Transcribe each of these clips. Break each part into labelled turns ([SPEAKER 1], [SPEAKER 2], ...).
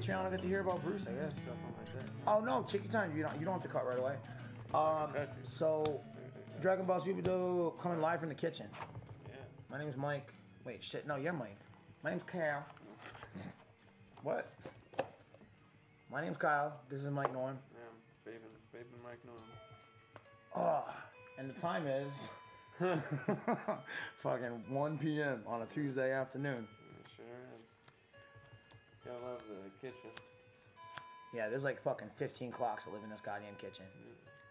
[SPEAKER 1] Patreon will get to hear about Bruce, I guess.
[SPEAKER 2] Something like that.
[SPEAKER 1] Oh no, your time. You don't you don't have to cut right away. Um, so Dragon Ball Super Dope coming live from the kitchen.
[SPEAKER 2] Yeah.
[SPEAKER 1] My name's Mike. Wait, shit. No, you're Mike. My name's Kyle. What? My name's Kyle. This is Mike Norm.
[SPEAKER 2] Yeah. Baby, baby Mike Norm.
[SPEAKER 1] And the time is fucking 1 p.m. on a Tuesday afternoon.
[SPEAKER 2] Love the kitchen.
[SPEAKER 1] Yeah, there's like fucking 15 clocks that live in this goddamn kitchen.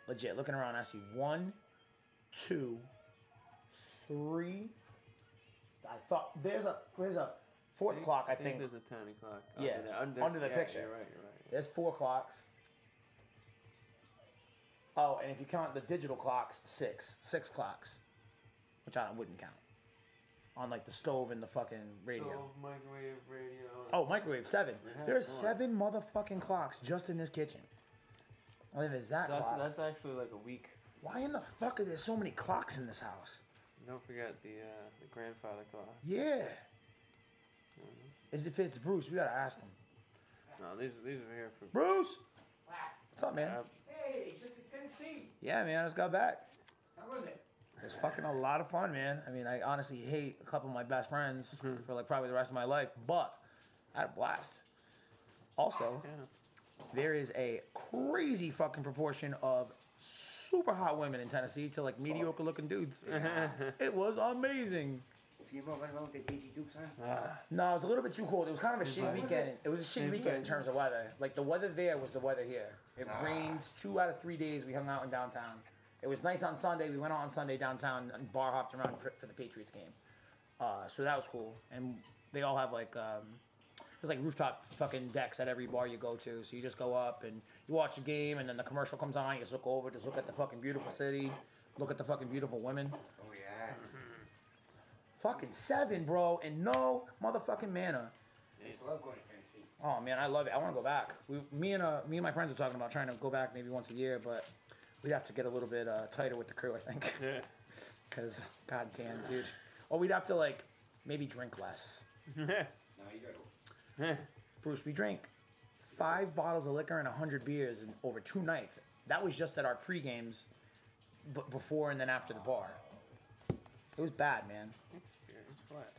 [SPEAKER 1] Legit, looking around, I see one, two, three. I thought there's a there's a fourth clock. I think
[SPEAKER 2] there's a tiny clock.
[SPEAKER 1] Yeah,
[SPEAKER 2] under, there. under,
[SPEAKER 1] under the
[SPEAKER 2] yeah,
[SPEAKER 1] picture.
[SPEAKER 2] You're right. You're right.
[SPEAKER 1] there's four clocks. Oh, and if you count the digital clocks, six, six clocks, which I wouldn't count. On like the stove and the fucking radio.
[SPEAKER 2] Stove, microwave, radio.
[SPEAKER 1] Oh, microwave seven.
[SPEAKER 2] Yeah,
[SPEAKER 1] There's
[SPEAKER 2] come
[SPEAKER 1] seven motherfucking clocks just in this kitchen. And if it's that
[SPEAKER 2] That's,
[SPEAKER 1] clock,
[SPEAKER 2] that's actually like a week.
[SPEAKER 1] why in the fuck are there so many clocks in this house?
[SPEAKER 2] Don't forget the uh, the grandfather clock.
[SPEAKER 1] Yeah.
[SPEAKER 2] Mm-hmm.
[SPEAKER 1] As if it's Bruce, we gotta ask him.
[SPEAKER 2] No, these these are here for.
[SPEAKER 1] Bruce, what's up, man?
[SPEAKER 3] Hey, just to Tennessee.
[SPEAKER 1] Yeah, man, I just got back.
[SPEAKER 3] How was it?
[SPEAKER 1] It's fucking a lot of fun, man. I mean, I honestly hate a couple of my best friends for like probably the rest of my life, but I had a blast. Also,
[SPEAKER 2] yeah.
[SPEAKER 1] there is a crazy fucking proportion of super hot women in Tennessee to like mediocre looking dudes. it was amazing.
[SPEAKER 3] If you remember about the Daisy Dukes, huh?
[SPEAKER 1] No, it was a little bit too cold. It was kind of a shitty weekend.
[SPEAKER 3] it?
[SPEAKER 1] It was a shitty weekend in terms of weather. Like the weather there was the weather here. It rained two out of three days. We hung out in downtown. It was nice on Sunday. We went out on Sunday downtown and bar hopped around for, for the Patriots game. Uh, so that was cool. And they all have like um, there's like rooftop fucking decks at every bar you go to. So you just go up and you watch the game, and then the commercial comes on. You just look over, just look at the fucking beautiful city, look at the fucking beautiful women.
[SPEAKER 3] Oh, yeah.
[SPEAKER 1] Fucking seven, bro, and no motherfucking manna.
[SPEAKER 3] I love going to Tennessee.
[SPEAKER 1] Oh man, I love it. I want to go back. We, me and uh, me and my friends are talking about trying to go back maybe once a year, but we'd have to get a little bit uh, tighter with the crew, I think.
[SPEAKER 2] Yeah.
[SPEAKER 1] Cause goddamn, dude. Or we'd have to like maybe drink less.
[SPEAKER 3] No, you gotta.
[SPEAKER 1] Bruce, we drank five bottles of liquor and a hundred beers in, over two nights. That was just at our pre games, b- before and then after the bar. It was bad, man.
[SPEAKER 2] Experience flat.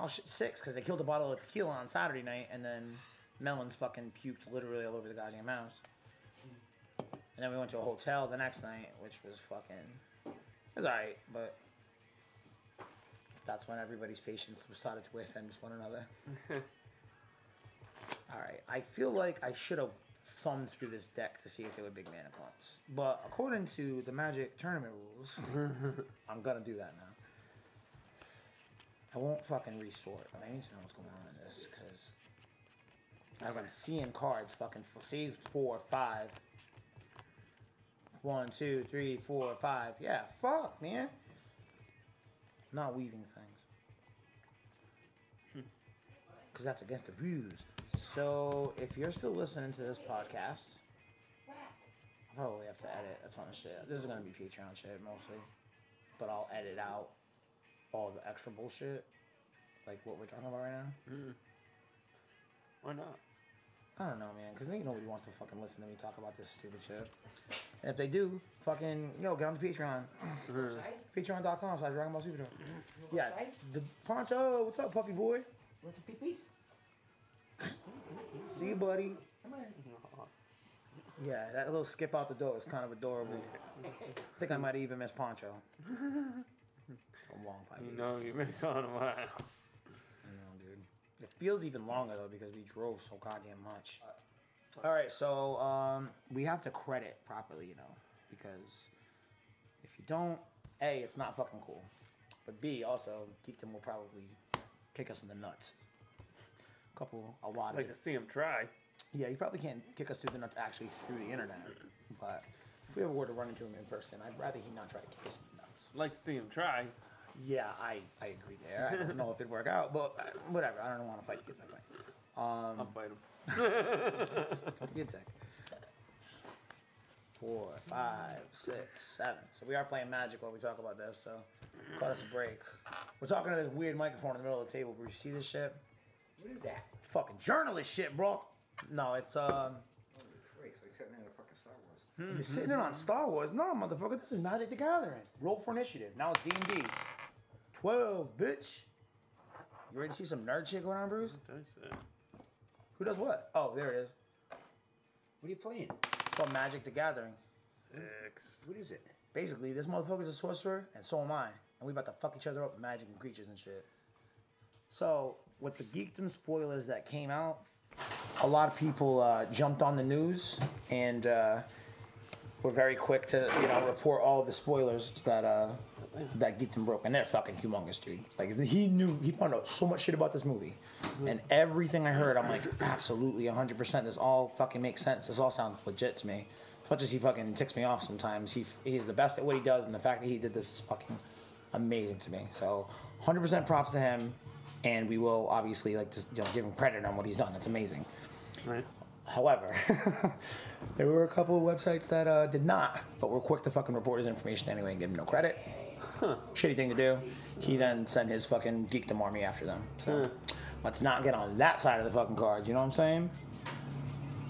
[SPEAKER 1] Oh shit, six because they killed a bottle of tequila on Saturday night, and then Melons fucking puked literally all over the goddamn house. And then we went to a hotel the next night, which was fucking. It was alright, but that's when everybody's patience was started to wear thin with one another. alright, I feel like I should have thumbed through this deck to see if there were big mana clumps, but according to the Magic tournament rules, I'm gonna do that now. I won't fucking resort, but I need to know what's going on in this because as I'm seeing cards, fucking save four, five, one, two, three, four, five. Yeah, fuck, man. Not weaving things because that's against the rules. So if you're still listening to this podcast, I'll probably have to edit a ton of shit. This is gonna be Patreon shit mostly, but I'll edit out all the extra bullshit, like what we're talking about right now. Mm-hmm.
[SPEAKER 2] Why not?
[SPEAKER 1] I don't know, man, because nobody wants to fucking listen to me talk about this stupid shit. And if they do, fucking, yo, get on the Patreon. Uh-huh.
[SPEAKER 3] Side?
[SPEAKER 1] Patreon.com slash Dragon Ball Super Show. Mm-hmm.
[SPEAKER 3] Yeah,
[SPEAKER 1] the Poncho, what's up, puppy boy?
[SPEAKER 3] Want the peepees?
[SPEAKER 1] See you, buddy.
[SPEAKER 3] Come on.
[SPEAKER 1] Yeah, that little skip out the door is kind of adorable. I think I might even miss Poncho. A long five
[SPEAKER 2] You
[SPEAKER 1] years.
[SPEAKER 2] know, you've been gone a while.
[SPEAKER 1] I know, dude. It feels even longer though because we drove so goddamn much. Uh, All right, so um, we have to credit properly, you know, because if you don't, a, it's not fucking cool, but b, also Geekdom will probably kick us in the nuts. A couple, a lot
[SPEAKER 2] I'd like to
[SPEAKER 1] of
[SPEAKER 2] see him try.
[SPEAKER 1] Yeah, he probably can't kick us through the nuts actually through the internet, but if we ever were to run into him in person, I'd rather he not try to kick us in the nuts.
[SPEAKER 2] I'd like to see him try.
[SPEAKER 1] Yeah, I, I agree there. I don't know if it'd work out, but uh, whatever. I don't want to fight the kids my point.
[SPEAKER 2] I'll fight him.
[SPEAKER 1] Don't forget tech. Four, five, six, seven. So we are playing Magic while we talk about this. So cut us a break. We're talking to this weird microphone in the middle of the table. Bruce, you see this shit?
[SPEAKER 3] What is that?
[SPEAKER 1] It's fucking journalist shit, bro. No, it's um.
[SPEAKER 3] Wait, so he's sitting in a fucking Star Wars.
[SPEAKER 1] You're sitting in on Star Wars. No, motherfucker, this is Magic the Gathering. Roll for initiative. Now it's D and D. Twelve, bitch. You ready to see some nerd shit going on, Bruce?
[SPEAKER 2] Dice there.
[SPEAKER 1] Who does what? Oh, there it is.
[SPEAKER 3] What are you playing?
[SPEAKER 1] It's called Magic the Gathering.
[SPEAKER 2] Six.
[SPEAKER 3] What is it?
[SPEAKER 1] Basically, this motherfucker's a sorcerer, and so am I. And we about to fuck each other up with magic and creatures and shit. So, with the geekdom spoilers that came out, a lot of people uh, jumped on the news and uh, were very quick to, you know, report all of the spoilers that uh, that geekdom broke, and they're fucking humongous, dude. Like he knew, he found out so much shit about this movie, and everything I heard, I'm like, absolutely, 100. percent This all fucking makes sense. This all sounds legit to me. As much as he fucking ticks me off sometimes, he he's the best at what he does, and the fact that he did this is fucking amazing to me. So 100% props to him, and we will obviously like just you know give him credit on what he's done. That's amazing.
[SPEAKER 2] Right.
[SPEAKER 1] However, there were a couple of websites that uh, did not, but were quick to fucking report his information anyway and give him no credit. Huh. Shitty thing to do. He then sent his fucking geekdom army after them. So let's not get on that side of the fucking cards. You know what I'm saying?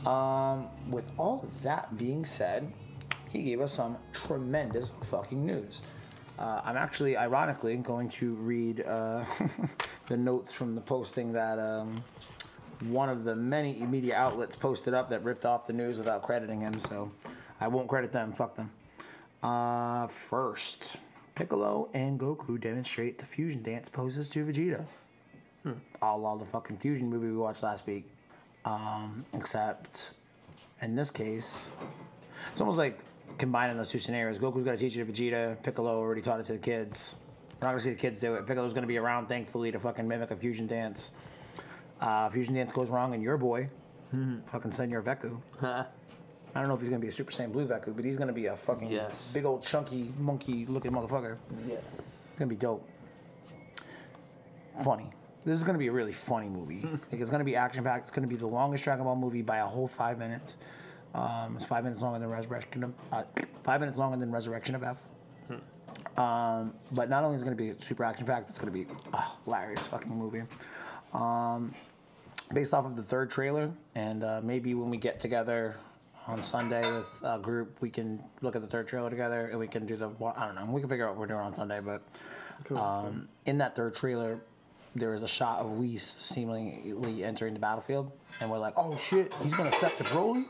[SPEAKER 1] Um, with all that being said, he gave us some tremendous fucking news. Uh, I'm actually, ironically, going to read uh, the notes from the posting that um, one of the many media outlets posted up that ripped off the news without crediting him. So I won't credit them. Fuck them. Uh, first, Piccolo and Goku demonstrate the fusion dance poses to Vegeta. A la the fucking fusion movie we watched last week. Um, except in this case, it's almost like combining those two scenarios. Goku's got to teach it to Vegeta. Piccolo already taught it to the kids. We're not gonna see the kids do it. Piccolo's gonna be around, thankfully, to fucking mimic a fusion dance. Uh, fusion dance goes wrong, and your boy, fucking Senor Veku. I don't know if he's gonna be a Super Saiyan Blue Veku, but he's gonna be a fucking
[SPEAKER 2] Yes.
[SPEAKER 1] big old chunky monkey looking motherfucker.
[SPEAKER 2] Yes.
[SPEAKER 1] It's gonna be dope. Funny. This is gonna be a really funny movie. like it's gonna be action packed. It's gonna be the longest Dragon Ball movie by a whole five minutes. Um, it's five minutes longer than Resurrection of uh, five minutes longer than Resurrection of F. Um, but not only is it gonna be super action packed, it's gonna be a hilarious fucking movie. Um, based off of the third trailer, and uh, maybe when we get together on Sunday with a group, we can look at the third trailer together, and we can do the. I don't know. We can figure out what we're doing on Sunday, but um, in that third trailer, there is a shot of Whis seemingly entering the battlefield, and we're like, "Oh shit, he's gonna step to Broly."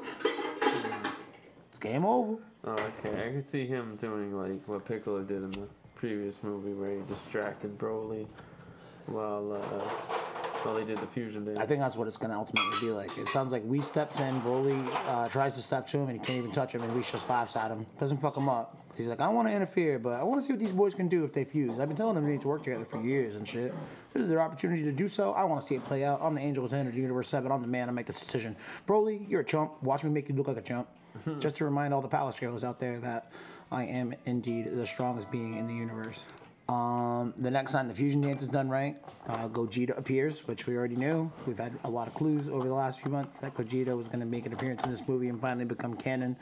[SPEAKER 1] It's game over.
[SPEAKER 2] Oh, okay. I could see him doing like what Piccolo did in the previous movie, where he distracted Broly while uh, while they did the fusion dance.
[SPEAKER 1] I think that's what it's gonna ultimately be like. It sounds like Whis steps in, Broly uh, tries to step to him, and he can't even touch him, and Whis just laughs at him, doesn't fuck him up. He's like, I don't want to interfere, but I want to see what these boys can do if they fuse. I've been telling them they need to work together for years and shit. This is their opportunity to do so. I want to see it play out. I'm the angel within the universe seven. I'm the man. I make this decision. Broly, you're a chump. Watch me make you look like a chump. just to remind all the Palace Girls out there that I am indeed the strongest being in the universe. Um, the next time the fusion dance is done right, uh, Gogeta appears, which we already knew. We've had a lot of clues over the last few months that Gogeta was going to make an appearance in this movie and finally become canon.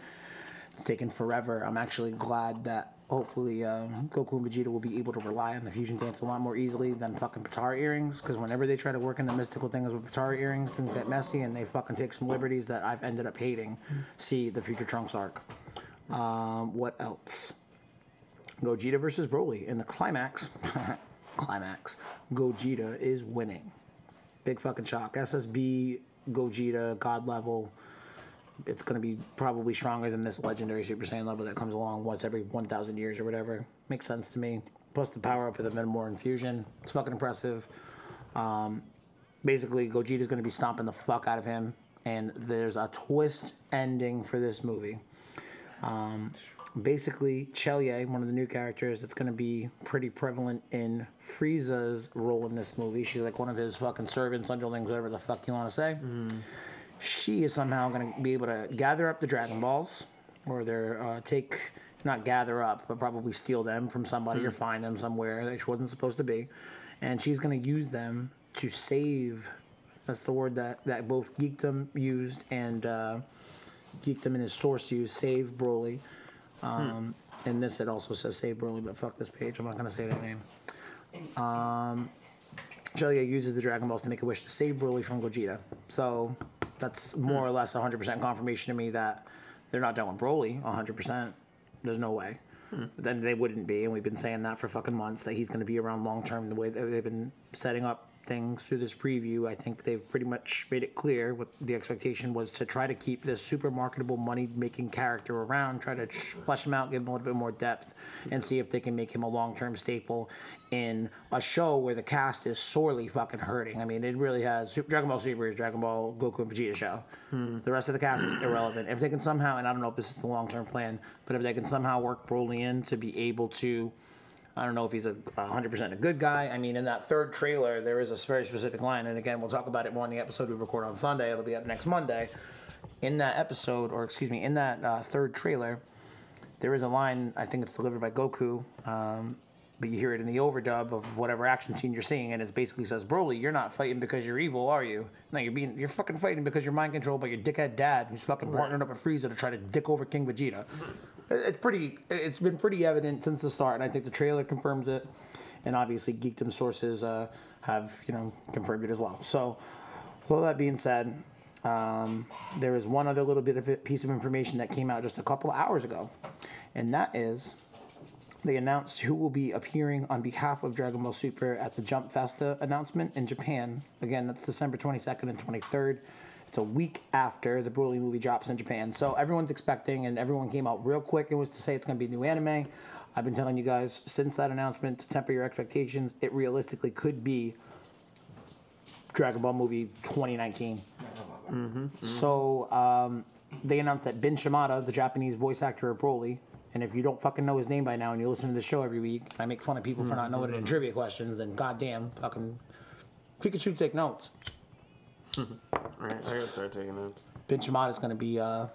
[SPEAKER 1] It's taken forever. I'm actually glad that hopefully um, Goku and Vegeta will be able to rely on the fusion dance a lot more easily than fucking Potara earrings. Because whenever they try to work in the mystical things with Potara earrings, things get messy and they fucking take some liberties that I've ended up hating. See the Future Trunks arc. Um, what else? Gogeta versus Broly in the climax. climax. Gogeta is winning. Big fucking shock. SSB Gogeta God level. It's gonna be probably stronger than this legendary Super Saiyan level that comes along once every 1,000 years or whatever. Makes sense to me. Plus the power up of the Metamoran fusion. It's fucking impressive. Um, basically, Gogeta's gonna be stomping the fuck out of him, and there's a twist ending for this movie basically Cheelai, one of the new characters that's going to be pretty prevalent in Frieza's role in this movie. She's like one of his fucking servants, underlings, whatever the fuck you want to say. She is somehow going to be able to gather up the Dragon Balls, or they're uh, take not gather up, but probably steal them from somebody or find them somewhere that she wasn't supposed to be, and she's going to use them to save. That's the word that that both Geekdom used and. Uh, Geekdom in his source used save Broly. Um, In this, it also says save Broly, but fuck this page. I'm not gonna say that name. Um, Cheelai uses the Dragon Balls to make a wish to save Broly from Gogeta. So that's more or less 100% confirmation to me that they're not done with Broly 100%. There's no way. Then they wouldn't be, and we've been saying that for fucking months that he's going to be around long term. The way that they've been setting up things through this preview, I think they've pretty much made it clear what the expectation was to try to keep this super marketable, money making character around, try to flesh him out, give him a little bit more depth, and see if they can make him a long term staple in a show where the cast is sorely fucking hurting. I mean, it really has. Dragon Ball Super is Dragon Ball Goku and Vegeta show. Hmm. The rest of the cast is irrelevant. If they can somehow, and I don't know if this is the long term plan, but if they can somehow work Broly in to be able to I don't know if he's a 100% a good guy. I mean, in that third trailer, there is a very specific line, and again, we'll talk about it more in the episode we record on Sunday. It'll be up next Monday. In that episode, or excuse me, in that uh, third trailer, there is a line. I think it's delivered by Goku, um, but you hear it in the overdub of whatever action scene you're seeing, and it basically says, "Broly, you're not fighting because you're evil, are you? No, you're being you're fucking fighting because you're mind controlled by your dickhead dad, who's fucking partnering up with Frieza to try to dick over King Vegeta." It's pretty it's been pretty evident since the start and i think the trailer confirms it and obviously geekdom sources uh, have you know confirmed it as well so with all that being said um, there is one other little bit of piece of information that came out just a couple hours ago and that is they announced who will be appearing on behalf of Dragon Ball Super at the Jump Festa announcement in Japan. Again, that's December 22nd and 23rd. It's a week after the Broly movie drops in Japan. So everyone's expecting, and everyone came out real quick and was to say it's going to be new anime. I've been telling you guys since that announcement to temper your expectations. It realistically could be Dragon Ball movie 2019. Mm-hmm. So um, they announced that Bin Shimada, the Japanese voice actor of Broly, and if you don't fucking know his name by now and you listen to the show every week, and I make fun of people for not knowing it in trivia questions, then goddamn, fucking Pikachu take notes.
[SPEAKER 2] Alright, I gotta start taking notes.
[SPEAKER 1] Bin Shimada is going to be, uh,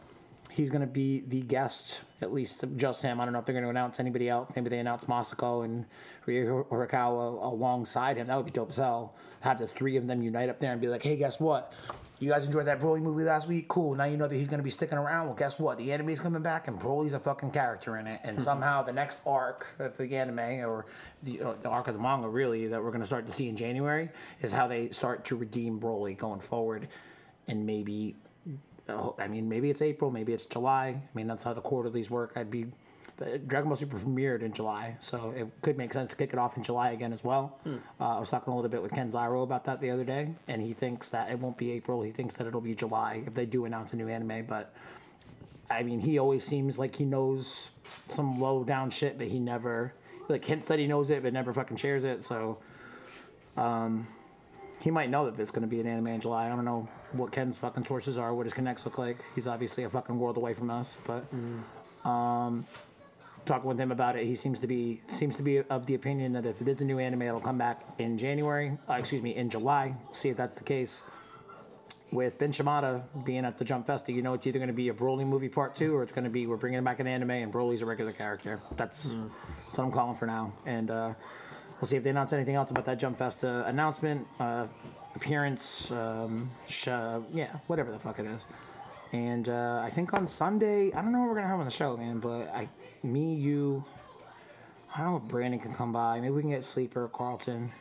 [SPEAKER 1] he's going to be the guest, at least just him. I don't know if they're going to announce anybody else. Maybe they announce Masako and Ryu Horikawa alongside him. That would be dope as hell. Have the three of them unite up there and be like, hey, guess what? You guys enjoyed that Broly movie last week? Cool. Now you know that he's going to be sticking around. Well, guess what? The anime's coming back, and Broly's a fucking character in it. And somehow the next arc of the anime, or the, or the arc of the manga, really, that we're going to start to see in January, is how they start to redeem Broly going forward. And maybe I mean, maybe it's April, maybe it's July. I mean, that's how the quarterlies work. I'd be the Dragon Ball Super premiered in July, so it could make sense to kick it off in July again as well. Uh, I was talking a little bit with Ken Zyro about that the other day, and he thinks that it won't be April. He thinks that it'll be July if they do announce a new anime. But I mean, he always seems like he knows some low down shit, but he never like hints that he knows it, but never fucking shares it. So he might know that there's going to be an anime in July. I don't know what Ken's fucking sources are, what his connects look like. He's obviously a fucking world away from us, but um, talking with him about it, he seems to be seems to be of the opinion that if it is a new anime, it'll come back in January. Uh, excuse me, in July. We'll see if that's the case. With Bin Shimada being at the Jump Festa, you know it's either going to be a Broly movie part two, or it's going to be we're bringing back an anime and Broly's a regular character. That's that's what I'm calling for now, and. uh We'll see if they announce anything else about that Jump Festa announcement, uh, appearance, um, sh- yeah, whatever the fuck it is. And uh, I think on Sunday, I don't know what we're gonna have on the show, man, but I, me, you, I don't know if Brandon can come by. Maybe we can get Sleeper Carlton.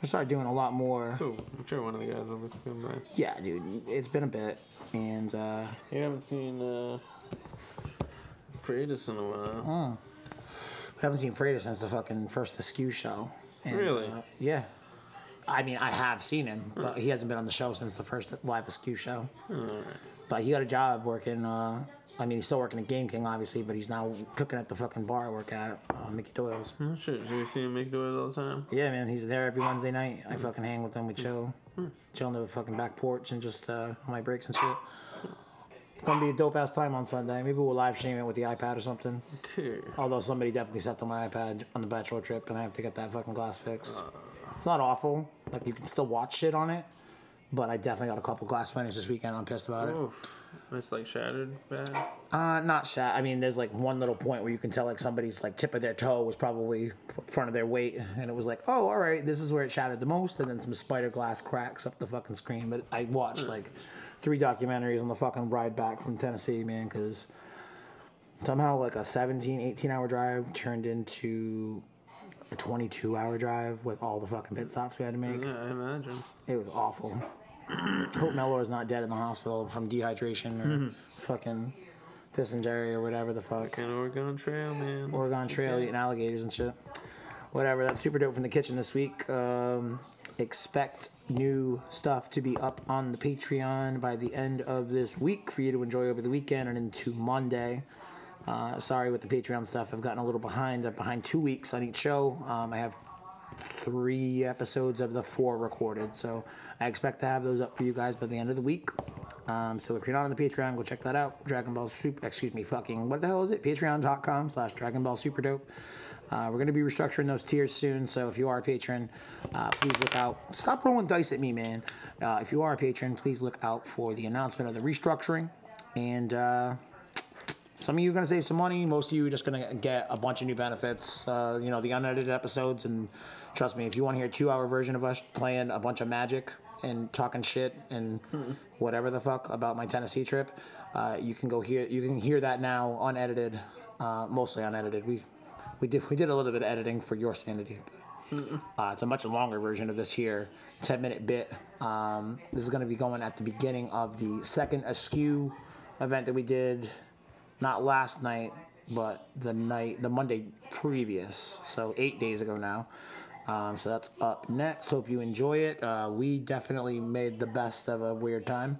[SPEAKER 1] We start doing a lot more.
[SPEAKER 2] Cool. I'm sure one of the guys will come by.
[SPEAKER 1] Yeah, dude, it's been a bit, and uh,
[SPEAKER 2] You haven't seen uh, Freitas in a while.
[SPEAKER 1] I haven't seen Freda since the fucking first Askew show. And,
[SPEAKER 2] Really?
[SPEAKER 1] Uh, yeah. I mean, I have seen him, but he hasn't been on the show since the first live Askew show. But he got a job working. Uh, I mean, he's still working at Game King, obviously, but he's now cooking at the fucking bar I work at, uh, Mickey Doyle's.
[SPEAKER 2] Oh shit, so you see him make doors all the time?
[SPEAKER 1] Yeah, man, he's there every Wednesday night. I fucking hang with him. We chill, chill on the fucking back porch and just uh, on my breaks and shit. It's gonna be a dope ass time on Sunday. Maybe we'll live stream it with the iPad or something.
[SPEAKER 2] Okay.
[SPEAKER 1] Although somebody definitely set on my iPad on the bachelor trip, and I have to get that fucking glass fixed. Uh. It's not awful. Like you can still watch shit on it, but I definitely got a couple glass winners this weekend. I'm pissed about it.
[SPEAKER 2] It's like shattered bad.
[SPEAKER 1] Uh, not shat. I mean, there's like one little point where you can tell like somebody's like tip of their toe was probably front of their weight, and it was like, oh, all right, this is where it shattered the most, and then some spider glass cracks up the fucking screen. But I watched like three documentaries on the fucking ride back from Tennessee, man, because somehow like a 17, 18 hour drive turned into a 22 hour drive with all the fucking pit stops we had to make.
[SPEAKER 2] Yeah, I imagine.
[SPEAKER 1] It was awful. Hope Mellor's not dead in the hospital from dehydration or fucking dysentery or whatever the fuck.
[SPEAKER 2] An Oregon Trail, man.
[SPEAKER 1] Oregon Trail eating alligators and shit. Whatever. That's super dope from the kitchen this week. Um, expect new stuff to be up on the Patreon by the end of this week for you to enjoy over the weekend and into Monday. Uh, sorry with the Patreon stuff. I've gotten a little behind. I'm behind two weeks on each show. Um, I have three episodes of the four recorded. So I expect to have those up for you guys by the end of the week. Um, so if you're not on the Patreon, go check that out. Dragon Ball Super, excuse me, fucking, what the hell is it? Patreon.com slash Dragon Ball Super Dope. Uh, we're going to be restructuring those tiers soon. So if you are a patron, uh, please look out. Stop rolling dice at me, man. Uh, if you are a patron, please look out for the announcement of the restructuring. And, uh, some of you are going to save some money. Most of you are just going to get a bunch of new benefits. Uh, you know, the unedited episodes. And trust me, if you want to hear a two hour version of us playing a bunch of magic and talking shit and whatever the fuck about my Tennessee trip, uh, you can go hear. You can hear that now unedited, uh, mostly unedited. We we did we did a little bit of editing for your sanity. Uh, it's a much longer version of this here, 10 minute bit. Um, this is going to be going at the beginning of the second Askew event that we did not last night, but the night, the Monday previous, so eight days ago now. Um, so that's up next. Hope you enjoy it. Uh, we definitely made the best of a weird time.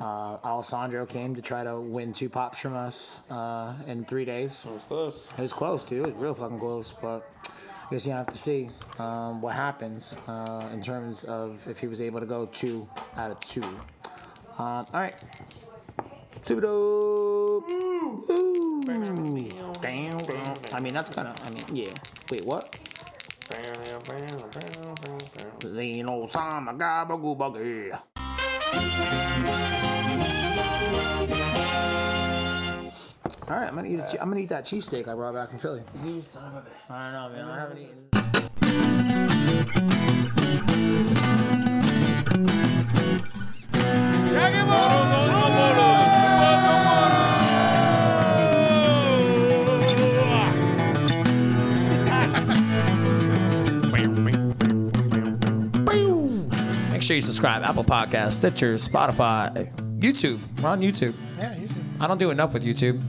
[SPEAKER 1] Uh, Alessandro came to try to win two pops from us uh, in three days.
[SPEAKER 2] It was close.
[SPEAKER 1] It was close, dude. It was real fucking close, but I guess you have to see um, what happens uh, in terms of if he was able to go two out of two. Um, all right. Super dope. Damn. I mean, that's kind of, I mean, yeah. Wait, what? Zeno sama gaba gooba. All right, I'm gonna eat. A, che- I'm gonna eat that cheesesteak I brought back from Philly.
[SPEAKER 2] You son of a bitch.
[SPEAKER 1] I don't know, man. I haven't eaten. Make sure you subscribe. Apple Podcasts, Stitcher, Spotify, YouTube. We're on YouTube.
[SPEAKER 4] Yeah, you can.
[SPEAKER 1] I don't do enough with YouTube.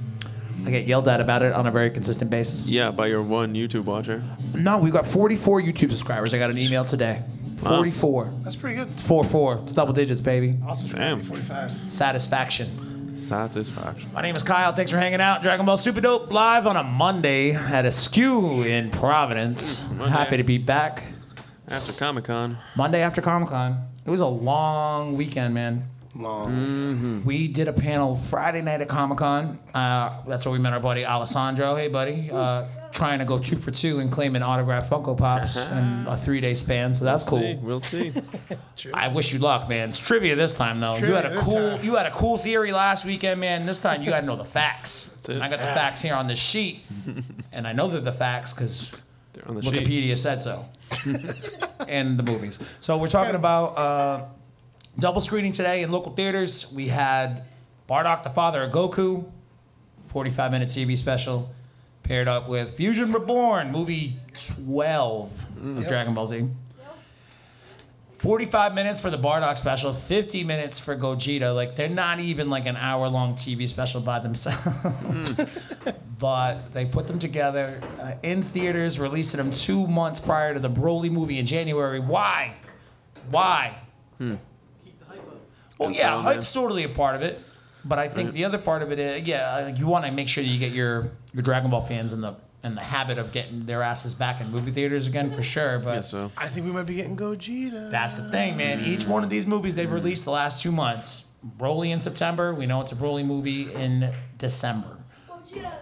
[SPEAKER 1] I get yelled at about it on a very consistent basis.
[SPEAKER 2] Yeah, by your one YouTube watcher.
[SPEAKER 1] No, we've got 44 YouTube subscribers. I got an email today. 44.
[SPEAKER 4] That's pretty good.
[SPEAKER 1] 4 4. It's double digits, baby.
[SPEAKER 4] Also,
[SPEAKER 2] Damn.
[SPEAKER 4] 45.
[SPEAKER 1] Satisfaction.
[SPEAKER 2] Satisfaction.
[SPEAKER 1] My name is Kyle. Thanks for hanging out. Dragon Ball Super Dope live on a Monday at Askew in Providence. Mm, Happy to be back.
[SPEAKER 2] After Comic Con.
[SPEAKER 1] Monday after Comic Con. It was a long weekend, man.
[SPEAKER 4] Long.
[SPEAKER 1] We did a panel Friday night at Comic Con. Uh, that's where we met our buddy Alessandro. Hey, buddy. Uh, trying to go two for two and claim an autographed Funko Pops in a three day span. So that's cool.
[SPEAKER 2] See, we'll see.
[SPEAKER 1] I wish you luck, man. It's trivia this time, though. you had a cool,
[SPEAKER 4] time.
[SPEAKER 1] you had a cool theory last weekend, man. This time you got to know the facts.
[SPEAKER 2] it.
[SPEAKER 1] And I got the facts here on this sheet, and I know they're the facts because
[SPEAKER 2] They're on the sheet.
[SPEAKER 1] Wikipedia said so, and the movies. So we're talking about uh, double screening today in local theaters. We had Bardock, the father of Goku, 45 minute TV special, paired up with Fusion Reborn, movie 12 of Dragon Ball Z. 45 minutes for the Bardock special, 50 minutes for Gogeta. Like they're not even like an hour long TV special by themselves. but they put them together uh, in theaters, releasing them two months prior to the Broly movie in January. Why? Why? Well,
[SPEAKER 2] That's
[SPEAKER 1] yeah,
[SPEAKER 2] all,
[SPEAKER 1] hype's totally a part of it. But I think the other part of it is, yeah, uh, you want to make sure that you get your, your Dragon Ball fans in the in the habit of getting their asses back in movie theaters again for sure. But
[SPEAKER 2] Yeah, so.
[SPEAKER 4] I think we might be getting Gogeta.
[SPEAKER 1] that's the thing, man. Each one of these movies they've released the last two months. Broly in September. We know it's a Broly movie in December. Gogeta.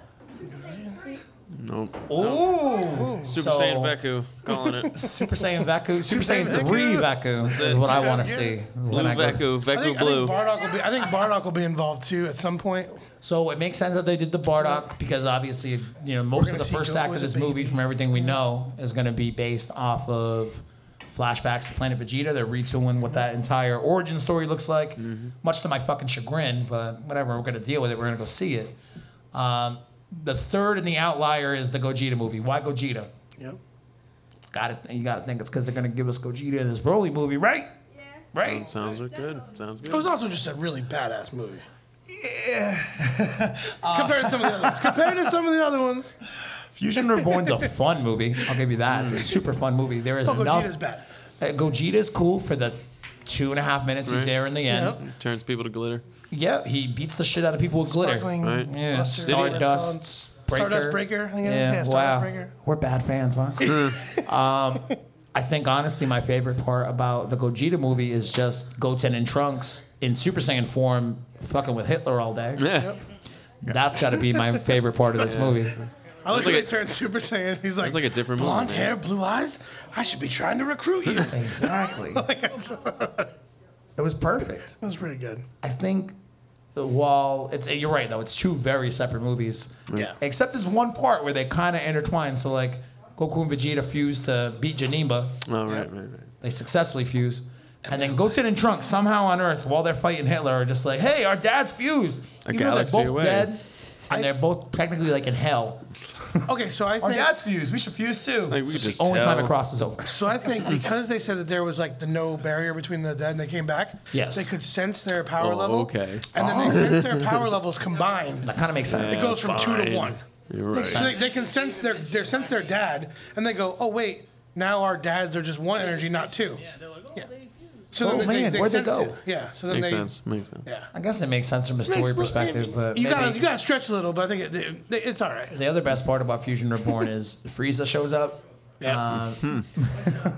[SPEAKER 2] Nope.
[SPEAKER 1] Ooh,
[SPEAKER 2] Super
[SPEAKER 1] So-
[SPEAKER 2] Saiyan Veku. Calling it.
[SPEAKER 1] Super Saiyan Veku, Super
[SPEAKER 4] Saiyan
[SPEAKER 1] Saiyan Three
[SPEAKER 4] Veku.
[SPEAKER 1] Veku is what I want to
[SPEAKER 4] Yeah.
[SPEAKER 1] see.
[SPEAKER 2] Blue
[SPEAKER 1] when I go-
[SPEAKER 2] Veku.
[SPEAKER 4] I
[SPEAKER 2] Veku
[SPEAKER 4] think,
[SPEAKER 2] Blue.
[SPEAKER 4] I think Bardock will be. I think Bardock will be involved too at some point.
[SPEAKER 1] So it makes sense that they did the Bardock because obviously, you know, most of the first
[SPEAKER 4] Goku
[SPEAKER 1] act of this movie, from everything we know, is going to be based off of flashbacks to Planet Vegeta. They're retooling what that entire origin story looks like, much to my fucking chagrin. But whatever, we're going to deal with it. We're going to go see it. Um, the third and the outlier is the Gogeta movie. Why Gogeta?
[SPEAKER 4] Yep.
[SPEAKER 1] got it. You got to think it's because they're gonna give us Gogeta in this Broly movie, right? Right.
[SPEAKER 2] Sounds good. Sounds good.
[SPEAKER 4] It was also just a really badass movie. Yeah. Compared to some of the other ones. Compared to some of the other ones.
[SPEAKER 1] Fusion Reborn's a fun movie. I'll give you that. It's a super fun movie. There is
[SPEAKER 4] Oh,
[SPEAKER 1] enough.
[SPEAKER 4] Gogeta's bad.
[SPEAKER 1] Uh, Gogeta's cool for the two and a half minutes he's there in the end.
[SPEAKER 4] Yep.
[SPEAKER 2] Turns people to glitter.
[SPEAKER 1] Yeah, he beats the shit out of people with glitter.
[SPEAKER 2] Right.
[SPEAKER 1] Yeah,
[SPEAKER 4] luster,
[SPEAKER 1] Stardust, Breaker.
[SPEAKER 4] Stardust Breaker. I think it is.
[SPEAKER 1] Yeah,
[SPEAKER 4] Yeah,
[SPEAKER 1] wow.
[SPEAKER 4] Breaker.
[SPEAKER 1] We're bad fans, huh? um, I think honestly, my favorite part about the Gogeta movie is just Goten and Trunks in Super Saiyan form, fucking with Hitler all day.
[SPEAKER 2] Yeah.
[SPEAKER 1] That's got to be my favorite part of this movie.
[SPEAKER 4] I like when
[SPEAKER 2] like
[SPEAKER 4] they turn Super Saiyan. He's like,
[SPEAKER 2] It's like a different movie,
[SPEAKER 4] blonde
[SPEAKER 2] man.
[SPEAKER 4] hair, blue eyes. I should be trying to recruit you.
[SPEAKER 1] Exactly.
[SPEAKER 4] Like,
[SPEAKER 1] It was perfect.
[SPEAKER 4] It was pretty good.
[SPEAKER 1] I think the while it's you're right though it's two very separate movies.
[SPEAKER 4] Yeah.
[SPEAKER 1] Except this one part where they kind of intertwine. So like Goku and Vegeta fuse to beat Janemba.
[SPEAKER 2] Oh, right, right, right.
[SPEAKER 1] They successfully fuse. And then Goten and Trunks somehow on Earth while they're fighting Hitler are just like, hey, our dad's fused.
[SPEAKER 2] A
[SPEAKER 1] Even though
[SPEAKER 2] galaxy
[SPEAKER 1] they're both
[SPEAKER 2] away.
[SPEAKER 1] dead and they're both technically like in hell.
[SPEAKER 4] Okay, so I
[SPEAKER 1] Our
[SPEAKER 4] think
[SPEAKER 1] dad's fused. We should fuse too.
[SPEAKER 2] Like, we could
[SPEAKER 1] the
[SPEAKER 2] just
[SPEAKER 1] only time it
[SPEAKER 2] tell.
[SPEAKER 1] crosses over.
[SPEAKER 4] so I think because they said that there was like the no barrier between the dead and they came back,
[SPEAKER 1] Yes.
[SPEAKER 4] they could sense their power
[SPEAKER 2] Oh,
[SPEAKER 4] level.
[SPEAKER 2] okay.
[SPEAKER 4] And then they oh. sense their power levels combined.
[SPEAKER 1] That kind of makes sense.
[SPEAKER 4] It goes from two to
[SPEAKER 2] fine.
[SPEAKER 4] one.
[SPEAKER 2] You're right.
[SPEAKER 4] So they, they can sense their, their sense their dad, and they go, "Oh wait, now our dads are just one energy, not two. Yeah, they're like, "Oh, So
[SPEAKER 1] Oh,
[SPEAKER 4] then
[SPEAKER 1] man, where'd they go?
[SPEAKER 4] it. Yeah, so then
[SPEAKER 2] Makes
[SPEAKER 4] they.
[SPEAKER 2] sense. Makes sense.
[SPEAKER 4] Yeah.
[SPEAKER 1] I guess it makes sense from a story
[SPEAKER 4] Makes-
[SPEAKER 1] perspective, but
[SPEAKER 4] you
[SPEAKER 1] maybe-
[SPEAKER 4] gotta you gotta stretch a little, but I think it, it, it's all right.
[SPEAKER 1] The other best part about Fusion Reborn is Frieza shows up.
[SPEAKER 4] Yeah.
[SPEAKER 1] Um,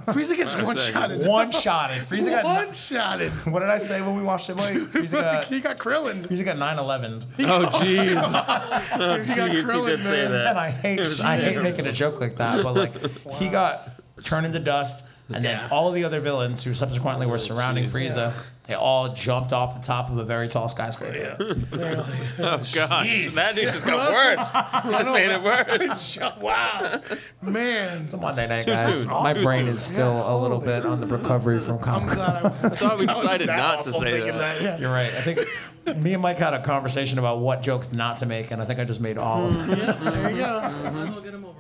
[SPEAKER 4] Frieza gets one shot.
[SPEAKER 1] one shotted. Frieza got.
[SPEAKER 4] One shotted.
[SPEAKER 1] What did I say when we watched it, Mike? Frieza got.
[SPEAKER 4] he got Krillin.
[SPEAKER 1] Frieza got 9/11.
[SPEAKER 2] Oh, jeez.
[SPEAKER 4] he got Krillin,
[SPEAKER 2] he did say
[SPEAKER 4] man.
[SPEAKER 2] that.
[SPEAKER 1] And I hate, I hate making a joke like that, but like he got turned into dust, and then all of the other villains who subsequently were surrounding Frieza, they all jumped off the top of a very tall skyscraper.
[SPEAKER 4] They're like,
[SPEAKER 2] Oh, God. That news just got worse. That made it worse.
[SPEAKER 4] wow, man.
[SPEAKER 1] Monday night, guys.
[SPEAKER 2] soon.
[SPEAKER 1] My
[SPEAKER 2] Too
[SPEAKER 1] brain
[SPEAKER 2] soon.
[SPEAKER 1] is still a little bit on the recovery from
[SPEAKER 4] I'm
[SPEAKER 1] Comic Con.
[SPEAKER 4] glad I was.
[SPEAKER 2] I thought we decided not to say
[SPEAKER 4] thinking
[SPEAKER 2] that.
[SPEAKER 4] Yeah.
[SPEAKER 1] You're right. I think me and Mike had a conversation about what jokes not to make, and I think I just made all of them.
[SPEAKER 4] There you go.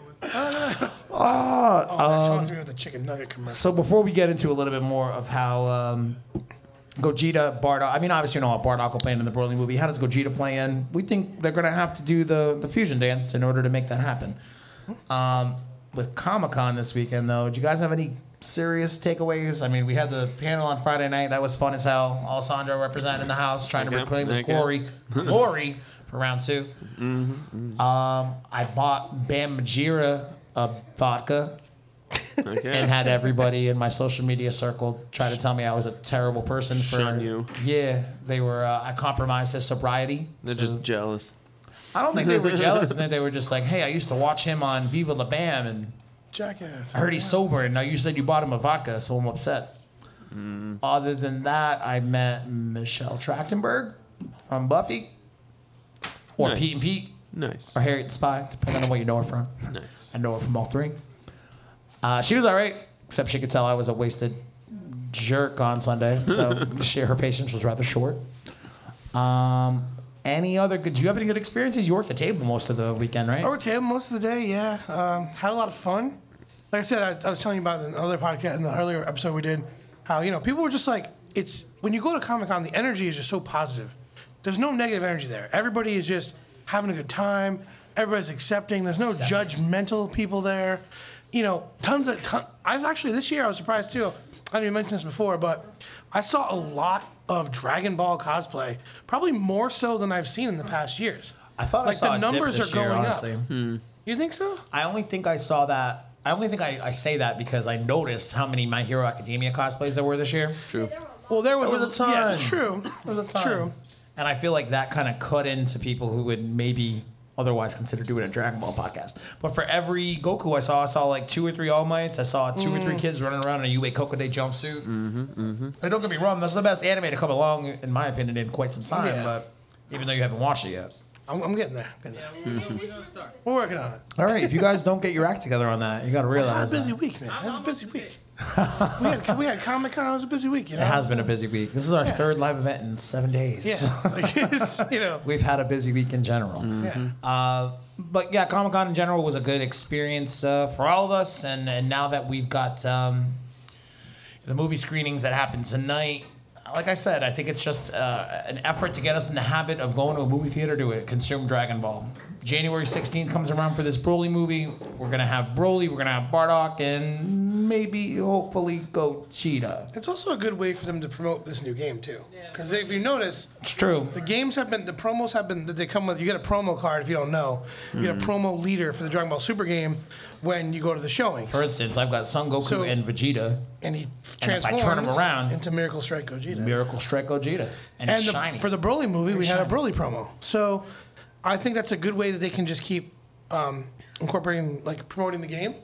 [SPEAKER 1] Ah,
[SPEAKER 4] Oh, man, talk to me with the chicken nugget commercial.
[SPEAKER 1] So before we get into a little bit more of how um, Gogeta, Bardock, I mean, obviously you know how Bardock will play in the Broly movie. How does Gogeta play in? We think they're going to have to do the, the fusion dance in order to make that happen. Um, with Comic Con this weekend, though, do you guys have any serious takeaways? I mean, we had the panel on Friday night. That was fun as hell. Alessandro representing the house, trying to reclaim his glory, glory for round 2 Um, I bought Bam Margera a vodka
[SPEAKER 2] Okay.
[SPEAKER 1] and had everybody in my social media circle try to tell me I was a terrible person for
[SPEAKER 2] Shun you.
[SPEAKER 1] Yeah, they were. Uh, I compromised his sobriety.
[SPEAKER 2] They're
[SPEAKER 1] So-
[SPEAKER 2] just jealous.
[SPEAKER 1] I don't think they were jealous. I think they were just like, "Hey, I used to watch him on Viva La Bam, and
[SPEAKER 4] Jackass.
[SPEAKER 1] I heard he's sober, and now you said you bought him a vodka, so I'm upset." Other than that, I met Michelle Trachtenberg from Buffy, or
[SPEAKER 2] Nice.
[SPEAKER 1] Pete and Pete,
[SPEAKER 2] Nice.
[SPEAKER 1] or Harriet the Spy, depending on what you know her from.
[SPEAKER 2] Nice.
[SPEAKER 1] I know her from all three. Uh, she was all right, except she could tell I was a wasted jerk on Sunday, so she, her patience was rather short. Um, any other good? Do you have any good experiences? You worked the table most of the weekend, right?
[SPEAKER 4] I worked table most of the day. Yeah, um, had a lot of fun. Like I said, I, I was telling you about in the other podcast in the earlier episode we did. How you know people were just like it's when you go to Comic Con, the energy is just so positive. There's no negative energy there. Everybody is just having a good time. Everybody's accepting. There's no judgmental people there. You know, tons of. Ton, I was actually this year I was surprised too. I didn't even mention this before, but I saw a lot of Dragon Ball cosplay. Probably more so than I've seen in the past years.
[SPEAKER 1] I thought I
[SPEAKER 4] like
[SPEAKER 1] saw
[SPEAKER 4] the
[SPEAKER 1] a dip
[SPEAKER 4] numbers
[SPEAKER 1] this
[SPEAKER 4] are
[SPEAKER 1] year,
[SPEAKER 4] going
[SPEAKER 1] honestly.
[SPEAKER 4] up. You think so?
[SPEAKER 1] I only think I saw that. I only think I, I say that because I noticed how many My Hero Academia cosplays there were this year.
[SPEAKER 2] True.
[SPEAKER 4] Well, there was,
[SPEAKER 1] There was a ton.
[SPEAKER 4] Yeah, true.
[SPEAKER 1] There was a ton.
[SPEAKER 4] True.
[SPEAKER 1] And I feel like that kind of cut into people who would maybe otherwise consider doing a Dragon Ball podcast. But for every Goku I saw, I saw like two or three All Mights. I saw two or
[SPEAKER 4] Mm.
[SPEAKER 1] three kids running around in a Yue Kokode jumpsuit. Mm-hmm, mm-hmm. And don't get me wrong, that's the best anime to come along, in my opinion, in quite some time.
[SPEAKER 4] Yeah.
[SPEAKER 1] But even though you haven't watched it yet.
[SPEAKER 4] I'm, I'm getting there. Getting there. We're working on it.
[SPEAKER 1] All right, if you guys don't get your act together on that, you got to
[SPEAKER 4] I had a busy
[SPEAKER 1] that.
[SPEAKER 4] week, man. It was a busy week. we had we had Comic Con. It was a busy week. You know.
[SPEAKER 1] It has been a busy week. This is our third live event in seven days.
[SPEAKER 4] Yeah. Like, you know.
[SPEAKER 1] We've had a busy week in general.
[SPEAKER 4] Yeah.
[SPEAKER 1] Uh, but yeah, Comic Con in general was a good experience uh, for all of us. And, and now that we've got um, the movie screenings that happen tonight, like I said, I think it's just uh, an effort to get us in the habit of going to a movie theater to consume Dragon Ball. January 16th comes around for this Broly movie. We're going to have Broly, we're going to have Bardock, and maybe, hopefully, Gogeta.
[SPEAKER 4] It's also a good way for them to promote this new game too. Because if you notice,
[SPEAKER 1] It's true.
[SPEAKER 4] the games have been the promos have been that they come with. You get a promo card if you don't know. You get a mm-hmm. promo leader for the Dragon Ball Super game when you go to the showings.
[SPEAKER 1] For instance, I've got Son Goku
[SPEAKER 4] So-
[SPEAKER 1] and Vegeta,
[SPEAKER 4] and he
[SPEAKER 1] if I
[SPEAKER 4] transforms
[SPEAKER 1] turn him around-
[SPEAKER 4] into Miracle Strike Gogeta.
[SPEAKER 1] Miracle Strike Gogeta, and,
[SPEAKER 4] and
[SPEAKER 1] it's
[SPEAKER 4] the,
[SPEAKER 1] shiny.
[SPEAKER 4] for the Broly movie, we had a
[SPEAKER 1] shiny.
[SPEAKER 4] Broly promo. So I think that's a good way that they can just keep um, incorporating, like promoting the game.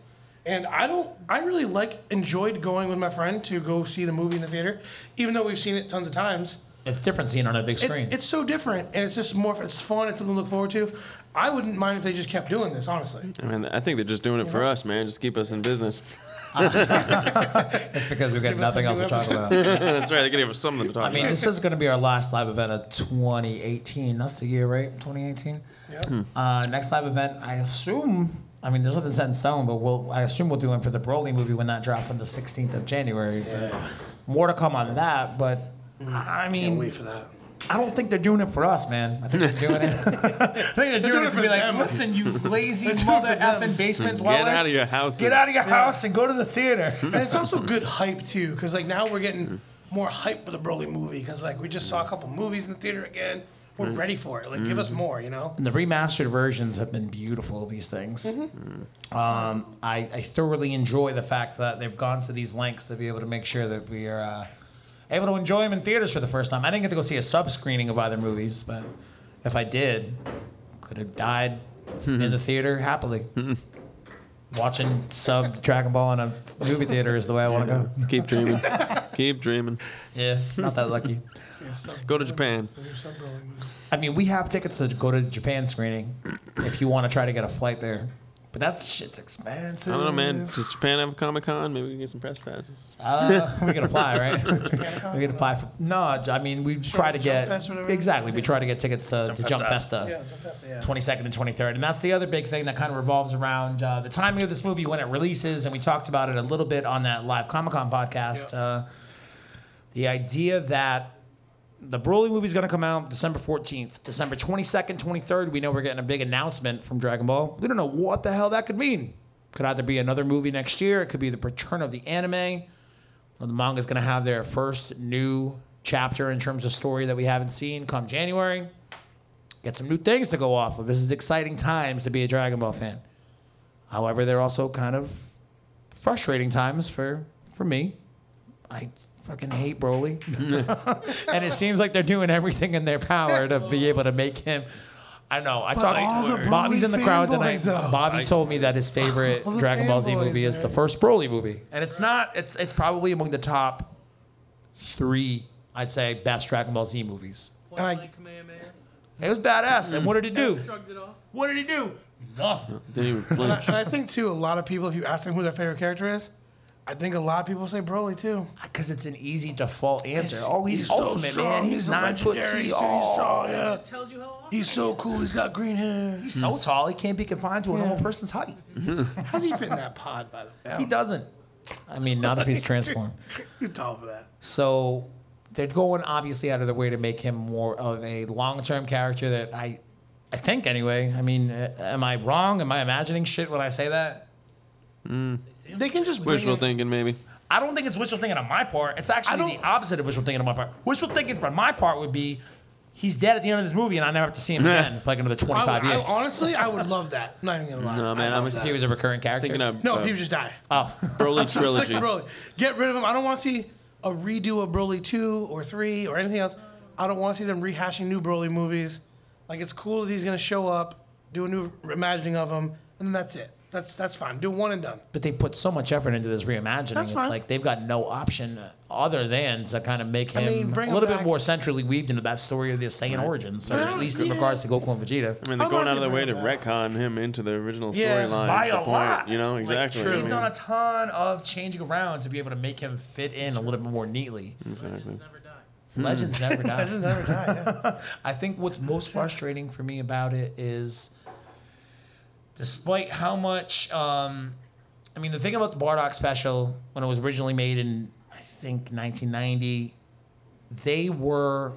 [SPEAKER 4] And I don't, I really like enjoyed going with my friend to go see the movie in the theater, even though we've seen it tons of times.
[SPEAKER 1] It's different seeing on a big
[SPEAKER 4] It-
[SPEAKER 1] screen.
[SPEAKER 4] it's so different, and it's just more. It's fun. It's something to look forward to. I wouldn't mind if they just kept doing this, honestly.
[SPEAKER 2] I mean, I think they're just doing it for us, man. Just keep us in business.
[SPEAKER 1] It's because we've got nothing
[SPEAKER 4] a
[SPEAKER 1] else to talk
[SPEAKER 4] episode.
[SPEAKER 1] about.
[SPEAKER 2] That's right. They're gonna give us something to talk
[SPEAKER 1] I mean,
[SPEAKER 2] about.
[SPEAKER 1] this is going to be our last live event of 2018. That's the year, right? 2018.
[SPEAKER 4] Yeah.
[SPEAKER 1] Uh, next live event, I assume. I mean, there's nothing set in stone, but we'll. I assume we'll do one for the Broly movie when that drops on the 16th of January. More to come on that, but I mean, Can't
[SPEAKER 4] wait for that.
[SPEAKER 1] I don't think they're doing it for us, man. I think they're doing it. I think they're doing, it to be like, listen, you lazy
[SPEAKER 4] They're doing it
[SPEAKER 1] mother
[SPEAKER 4] for them.
[SPEAKER 1] effing basement
[SPEAKER 2] Get out of your house
[SPEAKER 1] Get out of your house and go to the theater.
[SPEAKER 4] And it's also good hype too, because like now we're getting more hype for the Broly movie, because like we just saw a couple movies in the theater again. We're ready for it. Like, give us more, you know.
[SPEAKER 1] And the remastered versions have been beautiful. These things.
[SPEAKER 4] Mm-hmm.
[SPEAKER 1] Um, I, I thoroughly enjoy the fact that they've gone to these lengths to be able to make sure that we are uh, able to enjoy them in theaters for the first time. I didn't get to go see a sub screening of either movies, but if I did, could have died in the theater happily. Mm-hmm. Watching sub Dragon Ball in a movie theater is the way I want to go.
[SPEAKER 2] Keep dreaming. Keep dreaming.
[SPEAKER 1] Yeah, not that lucky.
[SPEAKER 2] Go to Japan.
[SPEAKER 1] I mean, we have tickets to go to Japan screening if you want to try to get a flight there. But that shit's expensive.
[SPEAKER 2] I don't know, man. Does Japan have a Comic Con? Maybe we can get some press passes.
[SPEAKER 1] Uh, we can apply, right? we can apply for. No, I mean, we try to
[SPEAKER 4] Jump
[SPEAKER 1] get.
[SPEAKER 4] Fest?
[SPEAKER 1] Exactly. We try to get tickets to, to Jump Festa.
[SPEAKER 4] Yeah, Jump Festa, yeah.
[SPEAKER 1] 22nd and 23rd. And that's the other big thing that kind of revolves around uh, the timing of this movie when it releases. And we talked about it a little bit on that live Comic Con podcast.
[SPEAKER 4] Yeah.
[SPEAKER 1] Uh, the idea that the Broly movie is going to come out December 14th. December 22nd, 23rd, we know we're getting a big announcement from Dragon Ball. We don't know what the hell that could mean. Could either be another movie next year, it could be the return of the anime. Well, the manga is to have their first new chapter in terms of story that we haven't seen come January. Get some new things to go off of. This is exciting times to be a Dragon Ball fan. However, they're also kind of frustrating times for for me. I fucking hate Broly, and it seems like they're doing everything in their power to be able to make him. I don't know. I talked.
[SPEAKER 4] all the
[SPEAKER 1] Bobby's in the crowd tonight.
[SPEAKER 4] though.
[SPEAKER 1] Bobby told me that his favorite Dragon Ball Z movie is the first Broly movie, and it's not. It's it's probably among the top three. I'd say best Dragon Ball Z movies.
[SPEAKER 4] And I,
[SPEAKER 1] It was badass. And what did he do?
[SPEAKER 5] Shrugged it off.
[SPEAKER 1] What did he do? Nothing.
[SPEAKER 2] Didn't even
[SPEAKER 4] and I,
[SPEAKER 2] flinch.
[SPEAKER 4] and I think too, a lot of people, if you ask them who their favorite character is, I think a lot of people say Broly too.
[SPEAKER 1] Because it's an easy default answer. oh, he's,
[SPEAKER 4] so
[SPEAKER 1] ultimate,
[SPEAKER 4] strong.
[SPEAKER 1] man. He's,
[SPEAKER 4] a
[SPEAKER 1] nine foot
[SPEAKER 4] legendary,
[SPEAKER 1] T.
[SPEAKER 4] so he's
[SPEAKER 1] Oh,
[SPEAKER 4] strong, yeah.
[SPEAKER 5] Just tells you how awesome.
[SPEAKER 4] He's so cool. He's got green hair.
[SPEAKER 1] he's so tall, he can't be confined to a normal person's height.
[SPEAKER 4] How's he fit in that pod, by the way?
[SPEAKER 1] He doesn't. I mean, not if he's transformed.
[SPEAKER 4] You're tall for that.
[SPEAKER 1] So they're going obviously out of their way to make him more of a long-term character that I, I think anyway. I mean, uh, am I wrong? Am I imagining shit when I say that?
[SPEAKER 4] They can just bring
[SPEAKER 2] Wishful
[SPEAKER 4] in-
[SPEAKER 2] thinking, maybe.
[SPEAKER 1] I don't think it's wishful thinking on my part. It's actually
[SPEAKER 4] I
[SPEAKER 1] the
[SPEAKER 4] don't-
[SPEAKER 1] opposite of wishful thinking on my part. Wishful thinking from my part would be, he's dead at the end of this movie, and I never have to see him again for like another
[SPEAKER 4] I,
[SPEAKER 1] 25
[SPEAKER 4] I-
[SPEAKER 1] years.
[SPEAKER 4] honestly, I would love that. I'm not even gonna lie.
[SPEAKER 2] No, man.
[SPEAKER 4] I
[SPEAKER 2] I'm
[SPEAKER 4] love
[SPEAKER 1] if
[SPEAKER 4] that.
[SPEAKER 1] he was a recurring character.
[SPEAKER 2] thinking of
[SPEAKER 4] No,
[SPEAKER 2] uh,
[SPEAKER 4] if he would just die.
[SPEAKER 1] oh,
[SPEAKER 2] Broly
[SPEAKER 4] I'm so sick
[SPEAKER 2] trilogy.
[SPEAKER 4] Broly. Get rid of him. I don't want to see a redo of Broly two or three or anything else. I don't want to see them rehashing new Broly movies. Like it's cool that he's gonna show up, do a new imagining of him, and then that's it. That's that's fine. Do one and done.
[SPEAKER 1] But they put so much effort into this reimagining.
[SPEAKER 4] That's
[SPEAKER 1] it's
[SPEAKER 4] fine.
[SPEAKER 1] like they've got no option other than to kind of make him
[SPEAKER 4] mean, bring
[SPEAKER 1] a
[SPEAKER 4] him
[SPEAKER 1] little bit
[SPEAKER 4] back.
[SPEAKER 1] more centrally weaved into that story of the Saiyan origins, or
[SPEAKER 4] Yeah,
[SPEAKER 1] at least in regards to Goku and Vegeta.
[SPEAKER 2] I mean, they're
[SPEAKER 4] How
[SPEAKER 2] going out of their way to
[SPEAKER 4] bring it
[SPEAKER 2] retcon him into the original
[SPEAKER 4] Yeah,
[SPEAKER 2] storyline.
[SPEAKER 1] by
[SPEAKER 2] the
[SPEAKER 1] a
[SPEAKER 2] point,
[SPEAKER 1] lot.
[SPEAKER 2] You know,
[SPEAKER 1] Like,
[SPEAKER 2] exactly. I
[SPEAKER 1] They've
[SPEAKER 2] mean,
[SPEAKER 1] done a ton of changing around to be able to make him fit in a little bit more neatly.
[SPEAKER 2] exactly.
[SPEAKER 1] Legends never die. Hmm.
[SPEAKER 4] Legends never die. Yeah.
[SPEAKER 1] I think what's most frustrating for me about it is, despite how much, um, I mean, the thing about the Bardock special when it was originally made in, I think 1990, they were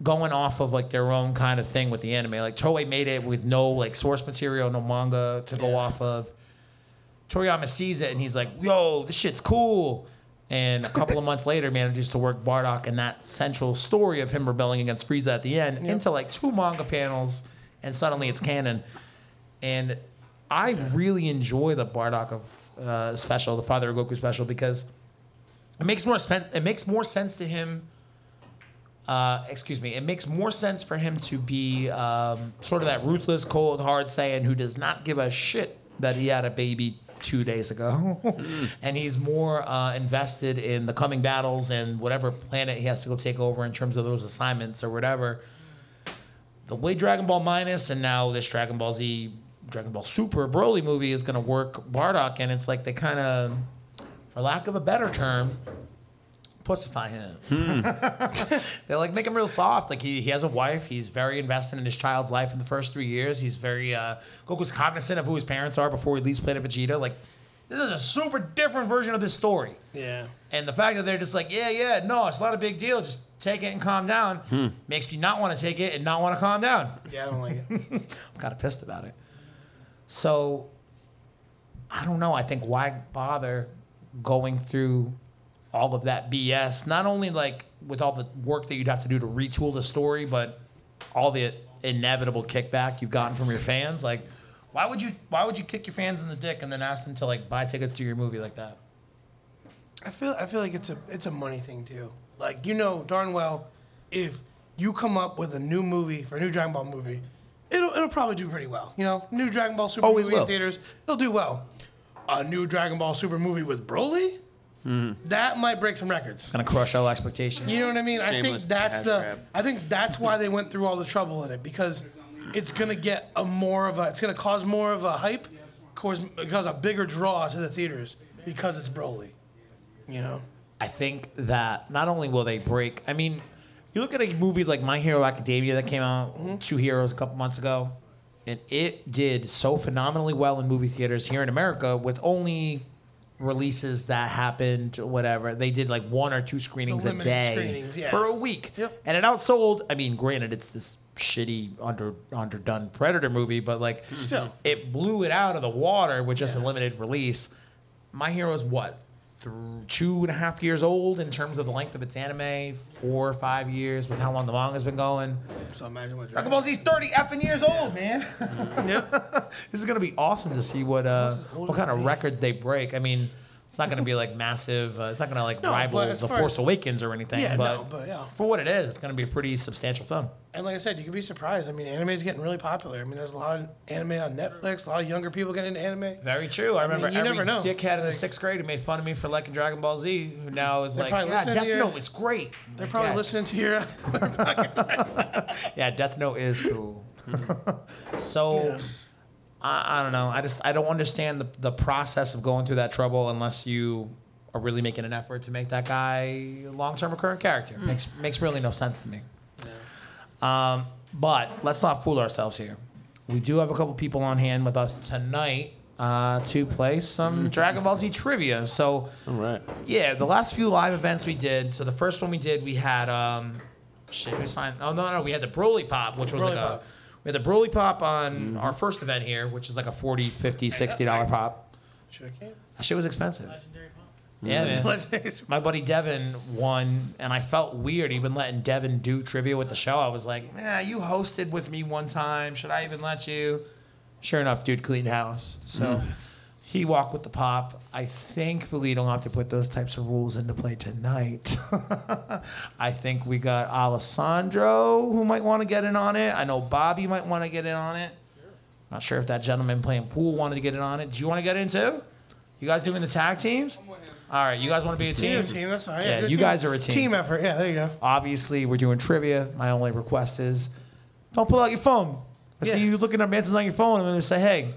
[SPEAKER 1] going off of like their own kind of thing with the anime. Like Toei made it with no like source material, no manga to go off of. Toriyama sees it and he's like, "Yo, this shit's cool." And a couple of months later, manages to work Bardock and that central story of him rebelling against Frieza at the end into like two manga panels, and suddenly it's canon. And I really enjoy the Bardock of uh, special, the Father of Goku special, because it makes more sense. It makes more sense to him. Uh, excuse me. It makes more sense for him to be um, sort of that ruthless, cold, hard Saiyan who does not give a shit that he had a baby two days ago, and he's more uh, invested in the coming battles and whatever planet he has to go take over in terms of those assignments or whatever. The way Dragon Ball Minus and now this Dragon Ball Z, Dragon Ball Super Broly movie is going to work Bardock, and it's like they kind of, for lack of a better term, pussify him. they like make him real soft. Like he, he has a wife. He's very invested in his child's life in the first three years. He's very uh, Goku's cognizant of who his parents are before he leaves Planet Vegeta. Like this is a super different version of this story.
[SPEAKER 4] Yeah.
[SPEAKER 1] And the fact that they're just like, yeah, yeah, no, it's not a big deal. Just take it and calm down makes me not want to take it and not want to calm down.
[SPEAKER 4] Yeah, I don't like it.
[SPEAKER 1] I'm kind of pissed about it. So I don't know. I think why bother going through all of that BS? Not only like with all the work that you'd have to do to retool the story, but all the inevitable kickback you've gotten from your fans. Like, why would you why would you kick your fans in the dick and then ask them to like buy tickets to your movie like that?
[SPEAKER 4] I feel I feel like it's a it's a money thing too. Like you know darn well, if you come up with a new movie for a new Dragon Ball movie, it'll it'll probably do pretty well. You know, new Dragon Ball Super
[SPEAKER 1] Always
[SPEAKER 4] movie
[SPEAKER 1] will.
[SPEAKER 4] in theaters, it'll do well. A new Dragon Ball Super movie with Broly, hmm. that might break some records.
[SPEAKER 1] It's gonna crush all expectations.
[SPEAKER 4] You know what I mean? I think
[SPEAKER 2] Shameless
[SPEAKER 4] that's
[SPEAKER 2] cash
[SPEAKER 4] the.
[SPEAKER 2] grab.
[SPEAKER 4] I think that's why they went through all the trouble in it because it's gonna get a more of a. It's gonna cause more of a hype, cause cause a bigger draw to the theaters because it's Broly. You know.
[SPEAKER 1] I think that not only will they break, I mean, you look at a movie like My Hero Academia that came out, mm-hmm. Two Heroes, a couple months ago, and it did so phenomenally well in movie theaters here in America with only releases that happened, whatever. They did like one or two screenings a day
[SPEAKER 4] screenings, yeah.
[SPEAKER 1] for a week.
[SPEAKER 4] Yep.
[SPEAKER 1] And it outsold, I mean, granted, it's this shitty, under underdone Predator movie, but like,
[SPEAKER 4] Still.
[SPEAKER 1] it blew it out of the water with just a limited release. My Hero's what? Th- two and a half years old in terms of the length of its anime, four or five years with how long the manga's been going.
[SPEAKER 4] So imagine what
[SPEAKER 1] Dragon Ball Z's 30 effing years old, man.
[SPEAKER 4] Yep.
[SPEAKER 1] this is gonna be awesome to see what uh, what kind of records they break. I mean, it's not gonna be like massive. Uh, it's not gonna like
[SPEAKER 4] No,
[SPEAKER 1] rival The Force
[SPEAKER 4] as-
[SPEAKER 1] Awakens or anything.
[SPEAKER 4] Yeah,
[SPEAKER 1] but,
[SPEAKER 4] no, but yeah.
[SPEAKER 1] for what it is, it's gonna be a pretty substantial film.
[SPEAKER 4] And like I said, you could be surprised. I mean, anime is getting really popular. I mean, there's a lot of anime on Netflix. A lot of younger people getting into anime.
[SPEAKER 1] Very true. I remember
[SPEAKER 4] mean, you
[SPEAKER 1] every
[SPEAKER 4] never know.
[SPEAKER 1] dickhead in the
[SPEAKER 4] Like-
[SPEAKER 1] sixth grade who made fun of me for liking Dragon Ball Z, who now is like, yeah, Death
[SPEAKER 4] your-
[SPEAKER 1] Note is great.
[SPEAKER 4] They're
[SPEAKER 1] Like,
[SPEAKER 4] probably
[SPEAKER 1] yeah.
[SPEAKER 4] listening to your.
[SPEAKER 1] Yeah, Death Note is cool. so, I, I don't know. I just I don't understand the the process of going through that trouble unless you are really making an effort to make that guy a long term recurrent character. Makes makes really no sense to me. Um, but let's not fool ourselves here. We do have a couple people on hand with us tonight uh, to play some Dragon Ball Z trivia. So.
[SPEAKER 2] All right.
[SPEAKER 1] Yeah, the last few live events we did. So the first one we did, we had um, shit. Who signed? Oh no, no, we had the Broly Pop, which was
[SPEAKER 4] Broly
[SPEAKER 1] like a.
[SPEAKER 4] Pop.
[SPEAKER 1] We had the Broly Pop on mm-hmm. our first event here, which is like a 40 50 60 dollar pop.
[SPEAKER 4] Should I can?
[SPEAKER 1] That shit was expensive. Legendary pop. Yeah, man. My buddy Devin won, and I felt weird even letting Devin do trivia with the show. I was like, "Yeah, you hosted with me one time. Should I even let you?" Sure enough, dude cleaned house. So mm. He walked with the pop. I thankfully don't have to put those types of rules into play tonight. I think we got Alessandro who might want to get in on it. I know Bobby might want to get in on it. Not sure if that gentleman playing pool wanted to get in on it. Do you want to get into? You guys doing the tag teams? All right, you guys want to be a team?
[SPEAKER 4] Team, team, that's fine.
[SPEAKER 1] Yeah,
[SPEAKER 4] good
[SPEAKER 1] you
[SPEAKER 4] team.
[SPEAKER 1] guys are a team.
[SPEAKER 4] Team effort. Yeah, there you go.
[SPEAKER 1] Obviously, we're doing trivia. My only request is don't pull out your phone. I see you looking up answers on your phone. And I'm going to say, hey,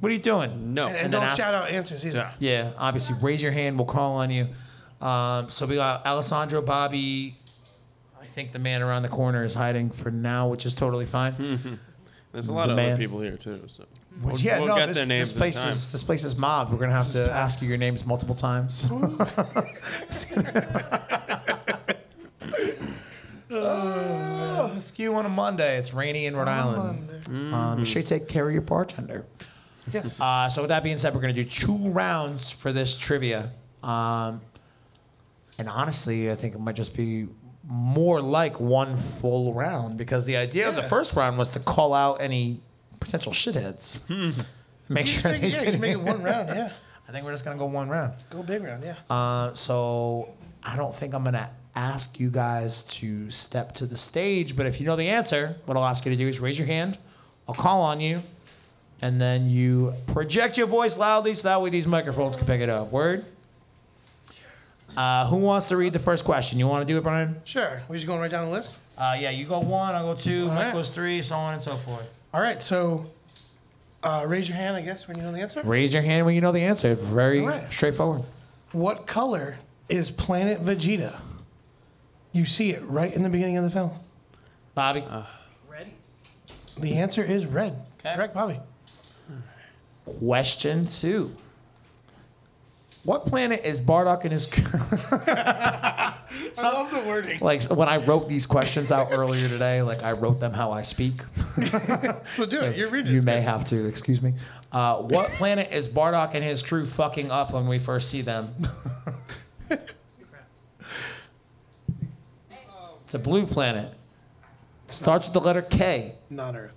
[SPEAKER 1] what are you doing?
[SPEAKER 2] No.
[SPEAKER 4] And, and
[SPEAKER 1] And then
[SPEAKER 4] don't
[SPEAKER 1] ask-
[SPEAKER 4] shout out answers either.
[SPEAKER 1] Yeah, obviously, raise your hand. We'll call on you. Um, so we got Alessandro, Bobby. I think the man around the corner is hiding for now, which is totally fine.
[SPEAKER 2] There's a lot
[SPEAKER 1] The
[SPEAKER 2] of
[SPEAKER 1] man.
[SPEAKER 2] other people here too. So we'll,
[SPEAKER 1] yeah,
[SPEAKER 2] we'll
[SPEAKER 1] no,
[SPEAKER 2] get
[SPEAKER 1] this,
[SPEAKER 2] their names
[SPEAKER 1] this place
[SPEAKER 2] time.
[SPEAKER 1] is this place is mobbed. We're gonna have to ask you your names multiple times. oh, skew on a Monday. It's rainy in Rhode Island. Um, you should take care of your bartender.
[SPEAKER 4] Yes.
[SPEAKER 1] Uh, so with that being said, we're gonna do two rounds for this trivia. Um, and honestly, I think it might just be more like one full round because the idea of the
[SPEAKER 4] Yeah.
[SPEAKER 1] first round was to call out any potential shitheads. Make
[SPEAKER 4] Just
[SPEAKER 1] sure
[SPEAKER 4] make
[SPEAKER 1] they
[SPEAKER 4] yeah, make it one round. Yeah,
[SPEAKER 1] I think we're just gonna go one round.
[SPEAKER 4] go big round. Yeah.
[SPEAKER 1] Uh, so I don't think I'm gonna ask you guys to step to the stage, but if you know the answer, what I'll ask you to do is raise your hand. I'll call on you, and then you project your voice loudly so that way these microphones can pick it up. Word. Uh, who wants to read the first question? You want to do it, Brian?
[SPEAKER 4] Sure. We're just going right down the list.
[SPEAKER 1] Uh, yeah, you go one, I'll go two,
[SPEAKER 4] All
[SPEAKER 1] Mike
[SPEAKER 4] right.
[SPEAKER 1] goes three, so on and so forth.
[SPEAKER 4] All right. So, uh, raise your hand. I guess when you know the answer.
[SPEAKER 1] Raise your hand when you know the answer. Very
[SPEAKER 4] All right.
[SPEAKER 1] straightforward.
[SPEAKER 4] What color is Planet Vegeta? You see it right in the beginning of the film.
[SPEAKER 1] Bobby. Red?
[SPEAKER 4] The answer is red.
[SPEAKER 1] Okay.
[SPEAKER 4] Correct, Bobby.
[SPEAKER 1] Question two. What planet is Bardock and his
[SPEAKER 4] I love the wording.
[SPEAKER 1] like when I wrote these questions out earlier today, like I wrote them how I speak.
[SPEAKER 4] So do it. You're reading.
[SPEAKER 1] You
[SPEAKER 4] it.
[SPEAKER 1] may have to excuse me. Uh, what planet is Bardock and his crew fucking up when we first see them? it's a blue planet. Starts with the letter K.
[SPEAKER 4] Not Earth.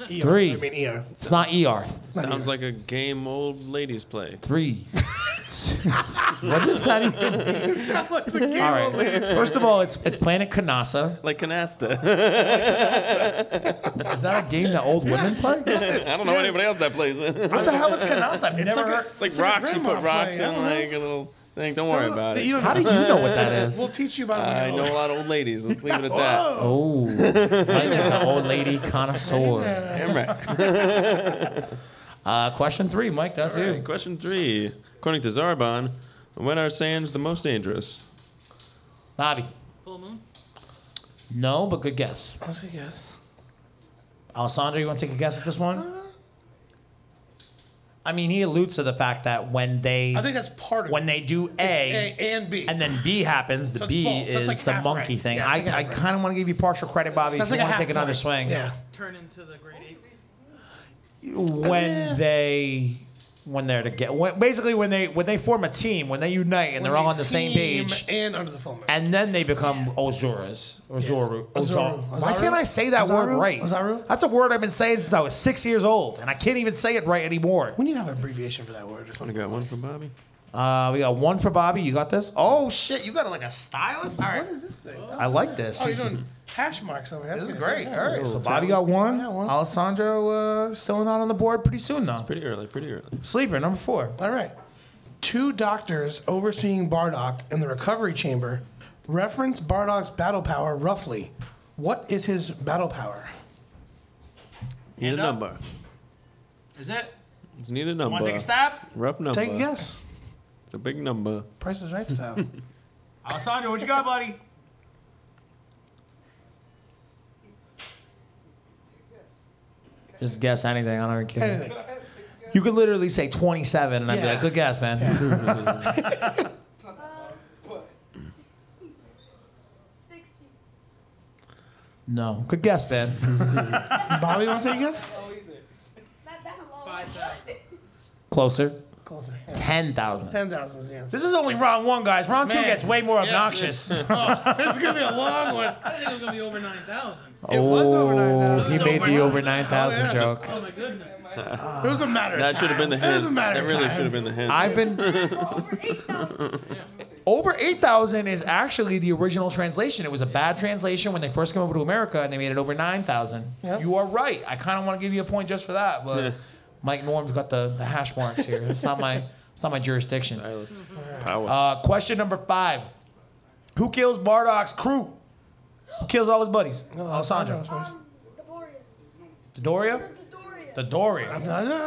[SPEAKER 4] Earth.
[SPEAKER 1] Three.
[SPEAKER 4] I mean Earth.
[SPEAKER 1] It's not Earth.
[SPEAKER 2] Sounds like a game old ladies play.
[SPEAKER 1] Three. what does that even?
[SPEAKER 4] It sounds like the game
[SPEAKER 1] All right.
[SPEAKER 4] of ladies.
[SPEAKER 1] First of all, it's it's Planet Kanassa.
[SPEAKER 2] Like canasta.
[SPEAKER 1] Is that a game that old women play?
[SPEAKER 2] I don't know anybody else that plays it.
[SPEAKER 1] What the hell is Kanassa? I've never
[SPEAKER 4] like
[SPEAKER 1] heard.
[SPEAKER 2] It's like
[SPEAKER 4] It's like a
[SPEAKER 2] rocks. you
[SPEAKER 4] grandma
[SPEAKER 2] put rocks
[SPEAKER 4] play, I
[SPEAKER 2] in
[SPEAKER 4] don't know.
[SPEAKER 2] like a little thing. Don't worry about
[SPEAKER 4] You
[SPEAKER 2] it.
[SPEAKER 4] don't
[SPEAKER 1] How do you know what that is?
[SPEAKER 4] We'll teach you about it.
[SPEAKER 2] I know a lot of old ladies. Let's leave it at that.
[SPEAKER 1] Oh, Mike is an old lady connoisseur.
[SPEAKER 2] Damn right.
[SPEAKER 1] Uh, question three, Mike. That's
[SPEAKER 2] All
[SPEAKER 1] you.
[SPEAKER 2] question three. According to Zarbon, when are Saiyans the most dangerous?
[SPEAKER 1] Bobby.
[SPEAKER 5] Full moon?
[SPEAKER 1] No, but good guess.
[SPEAKER 4] older. Let's see.
[SPEAKER 1] Alessandro, you want to take a guess at this one? I mean, he alludes to the fact that when they
[SPEAKER 4] I think that's part of
[SPEAKER 1] when
[SPEAKER 4] it.
[SPEAKER 1] they do
[SPEAKER 4] A
[SPEAKER 1] A,
[SPEAKER 4] and B.
[SPEAKER 1] and then B happens, the
[SPEAKER 4] So
[SPEAKER 1] B.
[SPEAKER 4] So
[SPEAKER 1] is
[SPEAKER 4] like
[SPEAKER 1] the monkey
[SPEAKER 4] right.
[SPEAKER 1] thing.
[SPEAKER 4] Yeah,
[SPEAKER 1] I,
[SPEAKER 4] like
[SPEAKER 1] I kind of want to give you partial credit, Bobby.
[SPEAKER 4] that's
[SPEAKER 1] if
[SPEAKER 4] like
[SPEAKER 1] you
[SPEAKER 4] a
[SPEAKER 1] want to
[SPEAKER 4] half
[SPEAKER 1] take another
[SPEAKER 4] point.
[SPEAKER 1] swing.
[SPEAKER 4] Yeah.
[SPEAKER 5] Turn into the great apes?
[SPEAKER 1] when
[SPEAKER 4] Eh.
[SPEAKER 1] they when they're together when, basically when they when they form a team when they unite and
[SPEAKER 4] When
[SPEAKER 1] they're all on the same page
[SPEAKER 4] And under the full moon.
[SPEAKER 1] and then they become Ozuras or Zoru.
[SPEAKER 4] Ozaru.
[SPEAKER 1] Ozaru. Why can't I say that word
[SPEAKER 4] Ozaru?
[SPEAKER 1] right?
[SPEAKER 4] Ozaru?
[SPEAKER 1] That's a word I've been saying since I was six years old, and I can't even say it right anymore.
[SPEAKER 4] We need to have an abbreviation for that word or
[SPEAKER 2] I
[SPEAKER 4] something.
[SPEAKER 2] got one for Bobby.
[SPEAKER 1] Uh, we got one for Bobby. You got this? Oh shit! You got like a stylus. All right,
[SPEAKER 4] What is this thing?
[SPEAKER 1] I like this.
[SPEAKER 4] Oh,
[SPEAKER 1] He's-
[SPEAKER 4] you're doing hash marks over here.
[SPEAKER 1] this is great.
[SPEAKER 4] good.
[SPEAKER 1] All right, so Bobby got one.
[SPEAKER 4] Yeah, one.
[SPEAKER 1] Alessandro uh, still not on the board pretty soon though.
[SPEAKER 2] Pretty early, pretty early.
[SPEAKER 1] Sleeper number four.
[SPEAKER 4] All right. Two doctors overseeing Bardock in the recovery chamber reference Bardock's battle power roughly. What is his battle power?
[SPEAKER 2] Need a
[SPEAKER 1] Hand up.
[SPEAKER 2] number.
[SPEAKER 1] Is it?
[SPEAKER 2] Just need a number.
[SPEAKER 1] Want to take a stab?
[SPEAKER 2] Rough number.
[SPEAKER 4] Take a guess.
[SPEAKER 2] It's a big number.
[SPEAKER 4] Price is right style.
[SPEAKER 1] Alessandro, what you got, buddy? Just guess anything. I don't care.
[SPEAKER 4] Anything.
[SPEAKER 1] You could literally say 27, and I'd be
[SPEAKER 4] Yeah.
[SPEAKER 1] like, "Good guess, man."
[SPEAKER 6] Sixty.
[SPEAKER 1] no, good guess, man.
[SPEAKER 4] Bobby, want to take a guess?
[SPEAKER 6] Not that long.
[SPEAKER 5] Five thousand.
[SPEAKER 1] Closer,
[SPEAKER 4] Closer.
[SPEAKER 1] ten thousand.
[SPEAKER 4] 10,000 was the answer.
[SPEAKER 1] This is only round one, guys. Round two
[SPEAKER 4] Man.
[SPEAKER 1] gets way more obnoxious.
[SPEAKER 4] Oh, this is going to be a long one.
[SPEAKER 5] I think it was gonna be over nine thousand.
[SPEAKER 4] It was over
[SPEAKER 1] Oh,
[SPEAKER 4] 9,000.
[SPEAKER 1] he made
[SPEAKER 5] over
[SPEAKER 1] the over 9,000
[SPEAKER 4] Oh, yeah.
[SPEAKER 1] joke.
[SPEAKER 5] Oh my goodness.
[SPEAKER 4] It doesn't matter.
[SPEAKER 2] That should have been the
[SPEAKER 4] It
[SPEAKER 2] hint.
[SPEAKER 4] doesn't matter.
[SPEAKER 2] That really
[SPEAKER 4] time.
[SPEAKER 2] should have been the hint.
[SPEAKER 1] I've been
[SPEAKER 6] Over eight thousand.
[SPEAKER 1] Is actually the original translation. It was a bad translation when they first came over to America and they made it over 9,000.
[SPEAKER 4] Yep.
[SPEAKER 1] You are right. I kind of want to give you a point just for that, but
[SPEAKER 2] Yeah.
[SPEAKER 1] Mike Norm's got the, the hash marks here. It's not my it's not my jurisdiction.
[SPEAKER 2] Silas. Power.
[SPEAKER 1] Uh, question number five. Who kills Bardock's crew? Who kills all his buddies? Alessandro.
[SPEAKER 6] Um, Gaboria.
[SPEAKER 1] Dodoria?
[SPEAKER 6] The Dodoria.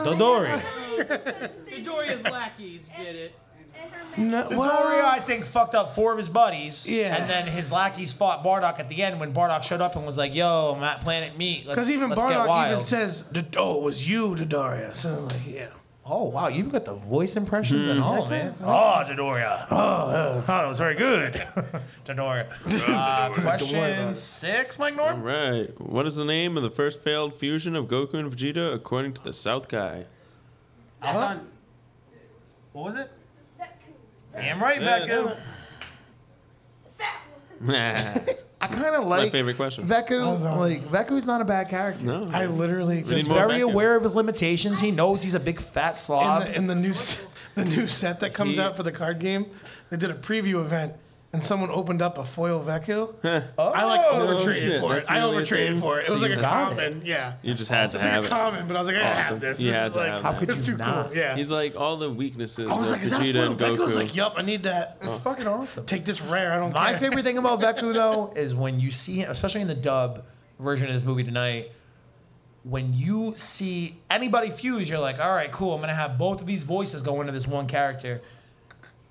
[SPEAKER 1] Dodoria. Dodoria.
[SPEAKER 5] Doria's lackeys did it.
[SPEAKER 6] And her.
[SPEAKER 4] No,
[SPEAKER 1] Dodoria,
[SPEAKER 4] well,
[SPEAKER 1] I think, fucked up four of his buddies.
[SPEAKER 4] Yeah.
[SPEAKER 1] And then his lackeys fought Bardock at the end when Bardock showed up and was like, yo, I'm at Planet Meat. Let's,
[SPEAKER 4] because even
[SPEAKER 1] let's get
[SPEAKER 4] Bardock
[SPEAKER 1] wild.
[SPEAKER 4] even says, "Oh, it was you, Dodoria." So I'm like, yeah.
[SPEAKER 1] Oh, wow. you've got the voice impressions and all, man. Oh, Dodoria. Oh, that was very good. Dodoria. Uh, question six, Mike
[SPEAKER 2] All
[SPEAKER 1] Norm?
[SPEAKER 2] right. What is the name of the first failed fusion of Goku and Vegeta according to the South Guy?
[SPEAKER 1] Son. What was it?
[SPEAKER 6] That cool.
[SPEAKER 1] Damn right,
[SPEAKER 2] Yeah.
[SPEAKER 1] Veku.
[SPEAKER 6] Fat one.
[SPEAKER 2] Nah.
[SPEAKER 1] I kind of
[SPEAKER 2] my
[SPEAKER 1] like
[SPEAKER 2] favorite question.
[SPEAKER 1] Veku. Like Veku's not a bad character.
[SPEAKER 2] No.
[SPEAKER 4] I literally
[SPEAKER 2] We need
[SPEAKER 1] He's
[SPEAKER 2] more
[SPEAKER 1] very
[SPEAKER 2] Veku.
[SPEAKER 1] aware of his limitations. He knows he's a big fat slob.
[SPEAKER 4] in the, in the new s- the new set that comes
[SPEAKER 2] He-
[SPEAKER 4] out for the card game, they did a preview event and someone opened up a foil Veku. I like
[SPEAKER 1] Oh,
[SPEAKER 4] overtraded
[SPEAKER 2] shit,
[SPEAKER 4] for it.
[SPEAKER 2] that's
[SPEAKER 4] I
[SPEAKER 2] really a
[SPEAKER 4] overtraded
[SPEAKER 2] thing?
[SPEAKER 4] for it. It
[SPEAKER 2] So
[SPEAKER 4] was like a
[SPEAKER 1] got it.
[SPEAKER 4] common, yeah.
[SPEAKER 2] You just had
[SPEAKER 4] It's
[SPEAKER 2] to
[SPEAKER 4] like
[SPEAKER 2] have
[SPEAKER 4] a
[SPEAKER 2] it.
[SPEAKER 4] common, but I was like, I gotta
[SPEAKER 2] Awesome.
[SPEAKER 4] have this.
[SPEAKER 2] You
[SPEAKER 4] this
[SPEAKER 2] had
[SPEAKER 4] is
[SPEAKER 2] to
[SPEAKER 4] like,
[SPEAKER 2] have
[SPEAKER 1] How
[SPEAKER 2] that.
[SPEAKER 1] could
[SPEAKER 4] it's
[SPEAKER 1] you
[SPEAKER 4] too
[SPEAKER 1] not?
[SPEAKER 4] cool. Yeah.
[SPEAKER 2] He's like all the weaknesses
[SPEAKER 4] I was
[SPEAKER 2] of
[SPEAKER 4] like, is that
[SPEAKER 2] Vegeta
[SPEAKER 4] foil
[SPEAKER 2] and
[SPEAKER 4] Veku? I was like, yup, I need that.
[SPEAKER 1] It's fucking awesome.
[SPEAKER 4] Take this rare. I don't care.
[SPEAKER 1] My
[SPEAKER 4] care.
[SPEAKER 1] favorite thing about Veku though is when you see him, especially in the dub version of this movie tonight. When you see anybody fuse, you're like, all right, cool. I'm gonna have both of these voices go into this one character.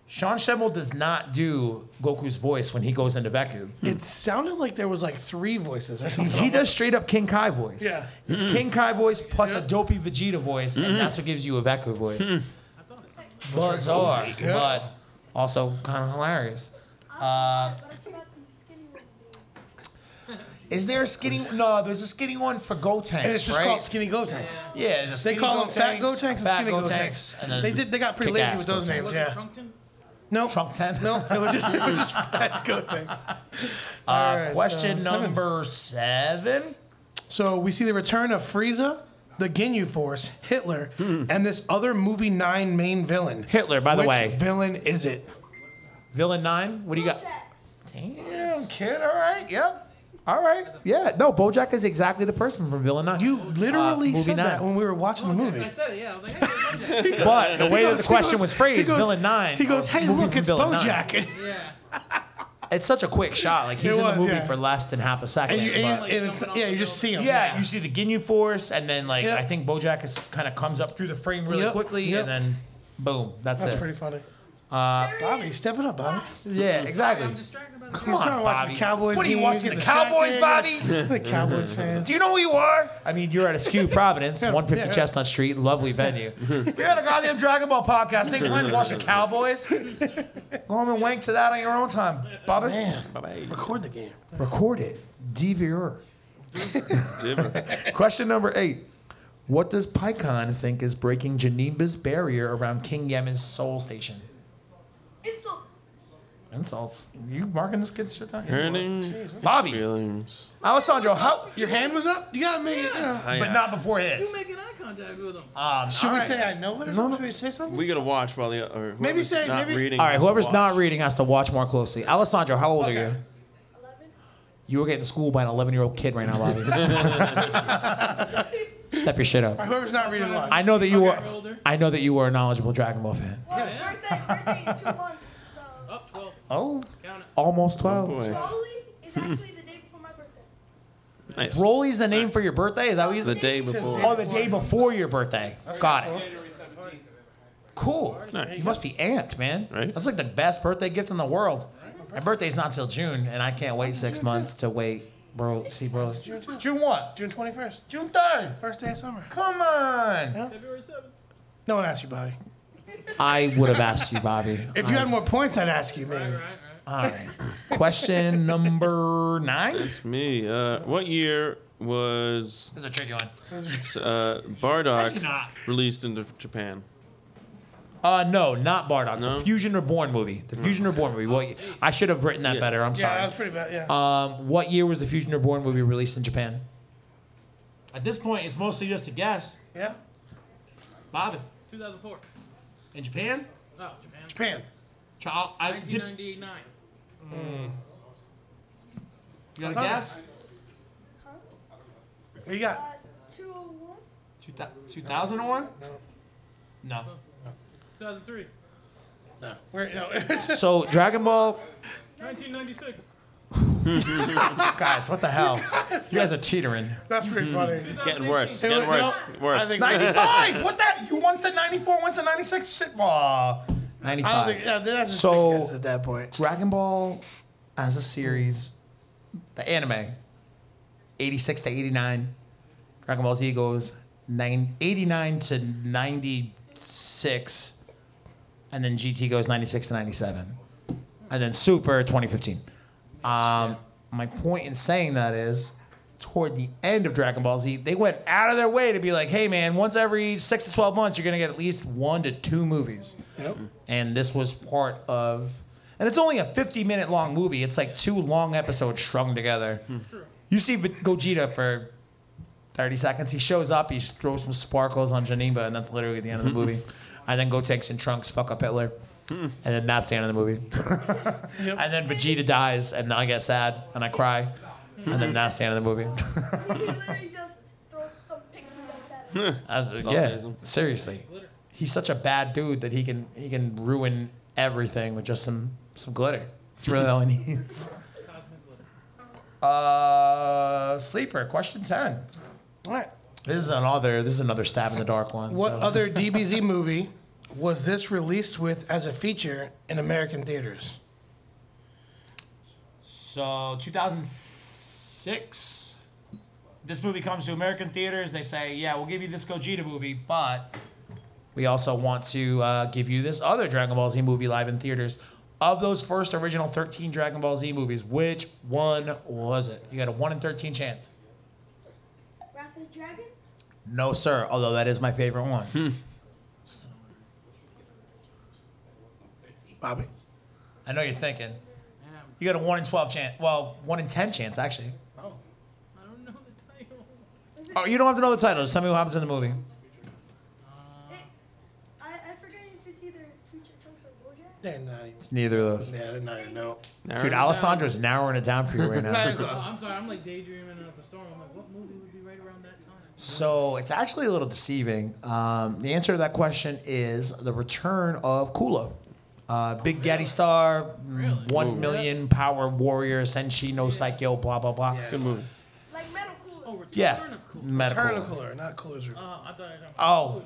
[SPEAKER 1] Sean Schemmel does not do Goku's voice when he goes into Veku. Hmm.
[SPEAKER 4] It sounded like there was like three voices or something.
[SPEAKER 1] He does straight up King Kai voice.
[SPEAKER 4] Yeah.
[SPEAKER 1] It's hmm. King Kai voice plus a dopey Vegeta voice, and hmm. that's what gives you a Veku voice. Bizarre, but also kind of hilarious.
[SPEAKER 6] Uh, but I forgot the skinny one's name.
[SPEAKER 1] Is there a skinny? No, there's a skinny one for Gotenks,
[SPEAKER 4] And it's just
[SPEAKER 1] right?
[SPEAKER 4] called Skinny Gotenks.
[SPEAKER 1] yeah, there's a
[SPEAKER 4] They
[SPEAKER 1] skinny
[SPEAKER 4] call them Fat
[SPEAKER 1] Gotenks,
[SPEAKER 4] Gotenks and
[SPEAKER 1] Fat
[SPEAKER 4] Skinny
[SPEAKER 1] Gotenks,
[SPEAKER 4] Gotenks.
[SPEAKER 1] and then
[SPEAKER 4] They did. They got pretty lazy
[SPEAKER 1] kick-ass
[SPEAKER 4] with those
[SPEAKER 1] Gotenks.
[SPEAKER 4] names.
[SPEAKER 5] Was
[SPEAKER 4] Yeah.
[SPEAKER 5] Trunkton?
[SPEAKER 4] No.
[SPEAKER 1] Trunk ten.
[SPEAKER 4] No, it was just it was just Fat Gotenks.
[SPEAKER 1] Uh,
[SPEAKER 4] All right,
[SPEAKER 1] question
[SPEAKER 4] so
[SPEAKER 1] number seven.
[SPEAKER 4] So we see the return of Frieza, the Ginyu Force, Hitler, and this other movie nine main villain.
[SPEAKER 1] Hitler, by the way.
[SPEAKER 4] Which
[SPEAKER 1] way.
[SPEAKER 4] villain is it?
[SPEAKER 1] Villain nine. What do you got? Damn, kid. All right. Yep. All right. Yeah. No, BoJack is exactly the person from Villain Nine.
[SPEAKER 4] You literally
[SPEAKER 1] Uh, movie
[SPEAKER 4] said that
[SPEAKER 1] nine.
[SPEAKER 4] when we were watching the movie.
[SPEAKER 5] I said it, yeah. I was like, hey, there's Bojack.
[SPEAKER 1] But the way that
[SPEAKER 4] goes-
[SPEAKER 1] the question
[SPEAKER 4] goes-
[SPEAKER 1] was phrased,
[SPEAKER 4] goes-
[SPEAKER 1] Villain Nine.
[SPEAKER 4] He goes,
[SPEAKER 1] or
[SPEAKER 4] "Hey,
[SPEAKER 1] movie
[SPEAKER 4] look,
[SPEAKER 1] from
[SPEAKER 4] it's
[SPEAKER 1] Villain Nine."
[SPEAKER 4] BoJack."
[SPEAKER 5] yeah.
[SPEAKER 1] It's such a quick shot. Like he's
[SPEAKER 4] It
[SPEAKER 1] in the
[SPEAKER 4] was,
[SPEAKER 1] movie
[SPEAKER 4] yeah.
[SPEAKER 1] for less than half a second.
[SPEAKER 4] And you,
[SPEAKER 1] but-
[SPEAKER 4] and,
[SPEAKER 5] Like
[SPEAKER 4] and it's,
[SPEAKER 5] jumping off
[SPEAKER 4] yeah,
[SPEAKER 5] the
[SPEAKER 4] you just see him.
[SPEAKER 1] yeah, you see the Ginyu Force, and then like
[SPEAKER 4] Yep.
[SPEAKER 1] I think BoJack is kind of comes up through the frame really
[SPEAKER 4] Yep,
[SPEAKER 1] quickly,
[SPEAKER 4] yep.
[SPEAKER 1] and then boom, that's,
[SPEAKER 4] That's
[SPEAKER 1] it.
[SPEAKER 4] pretty funny.
[SPEAKER 1] Uh,
[SPEAKER 4] Bobby, step it up, Bobby.
[SPEAKER 1] yeah, exactly.
[SPEAKER 5] I'm distracted by the
[SPEAKER 1] Come
[SPEAKER 4] He's
[SPEAKER 1] on,
[SPEAKER 4] trying to watch
[SPEAKER 1] Bobby.
[SPEAKER 4] the Cowboys.
[SPEAKER 1] What are you
[SPEAKER 4] game,
[SPEAKER 1] watching?
[SPEAKER 4] getting
[SPEAKER 1] The Cowboys, Bobby?
[SPEAKER 4] distracted. the Cowboys fan.
[SPEAKER 1] Do you know who you are? I mean, you're at Askew Providence, 150
[SPEAKER 4] yeah.
[SPEAKER 1] Chestnut Street, lovely venue. you're at a goddamn Dragon Ball podcast. Ain't playing to watch the Cowboys. Go home and wank to that on your own time, Bobby.
[SPEAKER 4] Man,
[SPEAKER 2] Bye-bye.
[SPEAKER 4] record the game.
[SPEAKER 1] Record it. DVR. Question number eight. What does Pikkon think is breaking Janemba's barrier around King Yemma's soul station?
[SPEAKER 6] Insults.
[SPEAKER 1] Insults. You marking this kid's shit down?
[SPEAKER 2] Hurting
[SPEAKER 1] Bobby.
[SPEAKER 2] feelings.
[SPEAKER 1] Alessandro, how?
[SPEAKER 4] Your hand was up. You gotta make it. You know.
[SPEAKER 2] Hi,
[SPEAKER 1] But not before his.
[SPEAKER 5] You
[SPEAKER 1] his.
[SPEAKER 5] making eye contact with him.
[SPEAKER 1] Um,
[SPEAKER 4] Should
[SPEAKER 1] all
[SPEAKER 4] we
[SPEAKER 1] right.
[SPEAKER 4] say I know it or something? Should we say something?
[SPEAKER 2] We gotta watch while the or
[SPEAKER 4] Maybe
[SPEAKER 2] whoever's
[SPEAKER 4] say-
[SPEAKER 2] not
[SPEAKER 4] maybe-
[SPEAKER 2] reading.
[SPEAKER 1] All right,
[SPEAKER 2] has to
[SPEAKER 1] whoever's
[SPEAKER 2] watch.
[SPEAKER 1] not reading has to watch more closely. Alessandro, how old are you?
[SPEAKER 6] Eleven.
[SPEAKER 1] You were getting schooled by an 11 year old kid right now, Bobby. Step your shit up.
[SPEAKER 4] Whoever's not reading live.
[SPEAKER 1] I know that you
[SPEAKER 5] Okay,
[SPEAKER 1] are.
[SPEAKER 5] older.
[SPEAKER 1] I know that you are a knowledgeable Dragon Ball fan.
[SPEAKER 6] Well, birthday, birthday in two months. So
[SPEAKER 5] Oh, 12.
[SPEAKER 1] Oh, almost 12.
[SPEAKER 2] Boy,
[SPEAKER 6] Broly is hmm. actually the day before my birthday.
[SPEAKER 2] nice.
[SPEAKER 1] Broly's the name for your birthday? Is that what you
[SPEAKER 2] the
[SPEAKER 1] said?
[SPEAKER 2] day before.
[SPEAKER 1] Oh, the day before your birthday. Got it. Cool.
[SPEAKER 2] Nice.
[SPEAKER 1] You must be amped, man.
[SPEAKER 2] Right?
[SPEAKER 1] That's like the best birthday gift in the world. My birthday's not till June, and I can't wait six months to wait, bro. See, bro.
[SPEAKER 4] June two.
[SPEAKER 1] June what?
[SPEAKER 4] June 21st.
[SPEAKER 1] June third.
[SPEAKER 4] First day of summer.
[SPEAKER 1] Come on.
[SPEAKER 5] February 7th.
[SPEAKER 4] No one asked you, Bobby.
[SPEAKER 1] I would have asked you, Bobby.
[SPEAKER 4] If you had more points, I'd ask you, maybe.
[SPEAKER 5] Right, right, right.
[SPEAKER 1] All right. Question number nine.
[SPEAKER 2] It's me. Uh, what year was
[SPEAKER 1] This is a tricky one.
[SPEAKER 2] uh, Bardock
[SPEAKER 1] not.
[SPEAKER 2] released into Japan?
[SPEAKER 1] Uh, no, not Bardock.
[SPEAKER 2] No?
[SPEAKER 1] The Fusion Reborn movie. The Fusion Reborn movie. Well, I should have written that
[SPEAKER 2] Yeah.
[SPEAKER 1] better. I'm
[SPEAKER 4] Yeah,
[SPEAKER 1] sorry.
[SPEAKER 4] that was pretty bad. Yeah.
[SPEAKER 1] Um, what year was the Fusion Reborn movie released in Japan? At this point, it's mostly just a guess.
[SPEAKER 4] yeah.
[SPEAKER 1] Bobby,
[SPEAKER 5] 2004.
[SPEAKER 1] In Japan?
[SPEAKER 5] Oh, Japan.
[SPEAKER 4] Japan.
[SPEAKER 1] Child, I did,
[SPEAKER 5] 1999.
[SPEAKER 1] you got a guess?
[SPEAKER 4] What you got?
[SPEAKER 6] Uh, 201?
[SPEAKER 1] Two thou- 2001? No.
[SPEAKER 5] 2003.
[SPEAKER 4] No. Where, no.
[SPEAKER 1] So Dragon Ball,
[SPEAKER 5] 1996.
[SPEAKER 1] guys, what the hell? You guys are cheatering.
[SPEAKER 4] That's pretty hmm. funny.
[SPEAKER 7] Getting worse.
[SPEAKER 4] It
[SPEAKER 7] Getting
[SPEAKER 4] was-
[SPEAKER 7] worse.
[SPEAKER 4] no,
[SPEAKER 7] Worse.
[SPEAKER 4] I think-
[SPEAKER 1] 95. what that? You one said 94, one said 96. Shit. Aw. 95.
[SPEAKER 4] I don't think. Yeah, that's just
[SPEAKER 1] So-
[SPEAKER 4] so, at that point.
[SPEAKER 1] Dragon Ball as a series, the anime, 86 to 89. Dragon Ball Z goes nine, 89 to 96. And then GT goes 96 to 97. And then Super 2015. Um, my point in saying that is, toward the end of Dragon Ball Z, they went out of their way to be like, hey man, once every six to 12 months, you're going to get at least one to two movies.
[SPEAKER 4] Yep.
[SPEAKER 1] and this was part of and it's only a 50 minute long movie. It's like two long episodes strung together. You see gogeta for 30 seconds he shows up he throws some sparkles on Janemba, and that's literally the end of the movie. And then gotenks and trunks fuck up hitler and then that's the end of the movie and then vegeta dies and i get sad and i cry and then that's the end of the movie
[SPEAKER 6] He literally just throws some pixie dust at him.
[SPEAKER 1] As, yeah
[SPEAKER 7] amazing.
[SPEAKER 1] seriously he's such a bad dude that he can he can ruin everything with just some some glitter. That's really all he needs.
[SPEAKER 5] Cosmic glitter.
[SPEAKER 1] Uh, sleeper question ten.
[SPEAKER 4] All right.
[SPEAKER 1] This is another this is another stab in the dark one.
[SPEAKER 4] What
[SPEAKER 1] so-
[SPEAKER 4] other DBZ movie was this released with as a feature in American theaters?
[SPEAKER 1] So 2006. This movie comes to American theaters. They say, "Yeah, we'll give you this Gogeta movie, but we also want to uh, give you this other Dragon Ball Z movie live in theaters." Of those first original 13 Dragon Ball Z movies, which one was it? You got a one in 13 chance.
[SPEAKER 6] Wrath of Dragons?
[SPEAKER 1] No, sir. Although that is my favorite one.
[SPEAKER 4] Bobby.
[SPEAKER 1] I know you're thinking.
[SPEAKER 5] Damn.
[SPEAKER 1] You got a one in 12 chance. Well, one in 10 chance actually. Oh.
[SPEAKER 5] I don't know the title.
[SPEAKER 1] Oh, you don't have to know the title. Just tell me what happens in the movie.
[SPEAKER 6] It, I, I forget if it's either Future Trunks or Bojack.
[SPEAKER 4] They're not even.
[SPEAKER 1] It's neither of those.
[SPEAKER 4] Yeah, they're not even. No.
[SPEAKER 7] Narrow
[SPEAKER 1] Dude,
[SPEAKER 7] it down.
[SPEAKER 1] Alessandra's narrowing it down for you right now.
[SPEAKER 5] Oh, I'm sorry. I'm like daydreaming at the storm. I'm like, what movie would be right around that time?
[SPEAKER 1] So it's actually a little deceiving. Um, the answer to that question is the return of Cooler. Uh, Big Daddy Star, mm,
[SPEAKER 5] Really?
[SPEAKER 1] one million power warrior, Senshi no Psycho, blah blah blah.
[SPEAKER 7] Good movie.
[SPEAKER 6] Like Metal Cooler.
[SPEAKER 5] Oh, Return
[SPEAKER 1] Yeah,
[SPEAKER 5] of Cool.
[SPEAKER 1] medical.
[SPEAKER 4] Turn of Cooler, not Cooler's.
[SPEAKER 5] Oh, I thought I was talking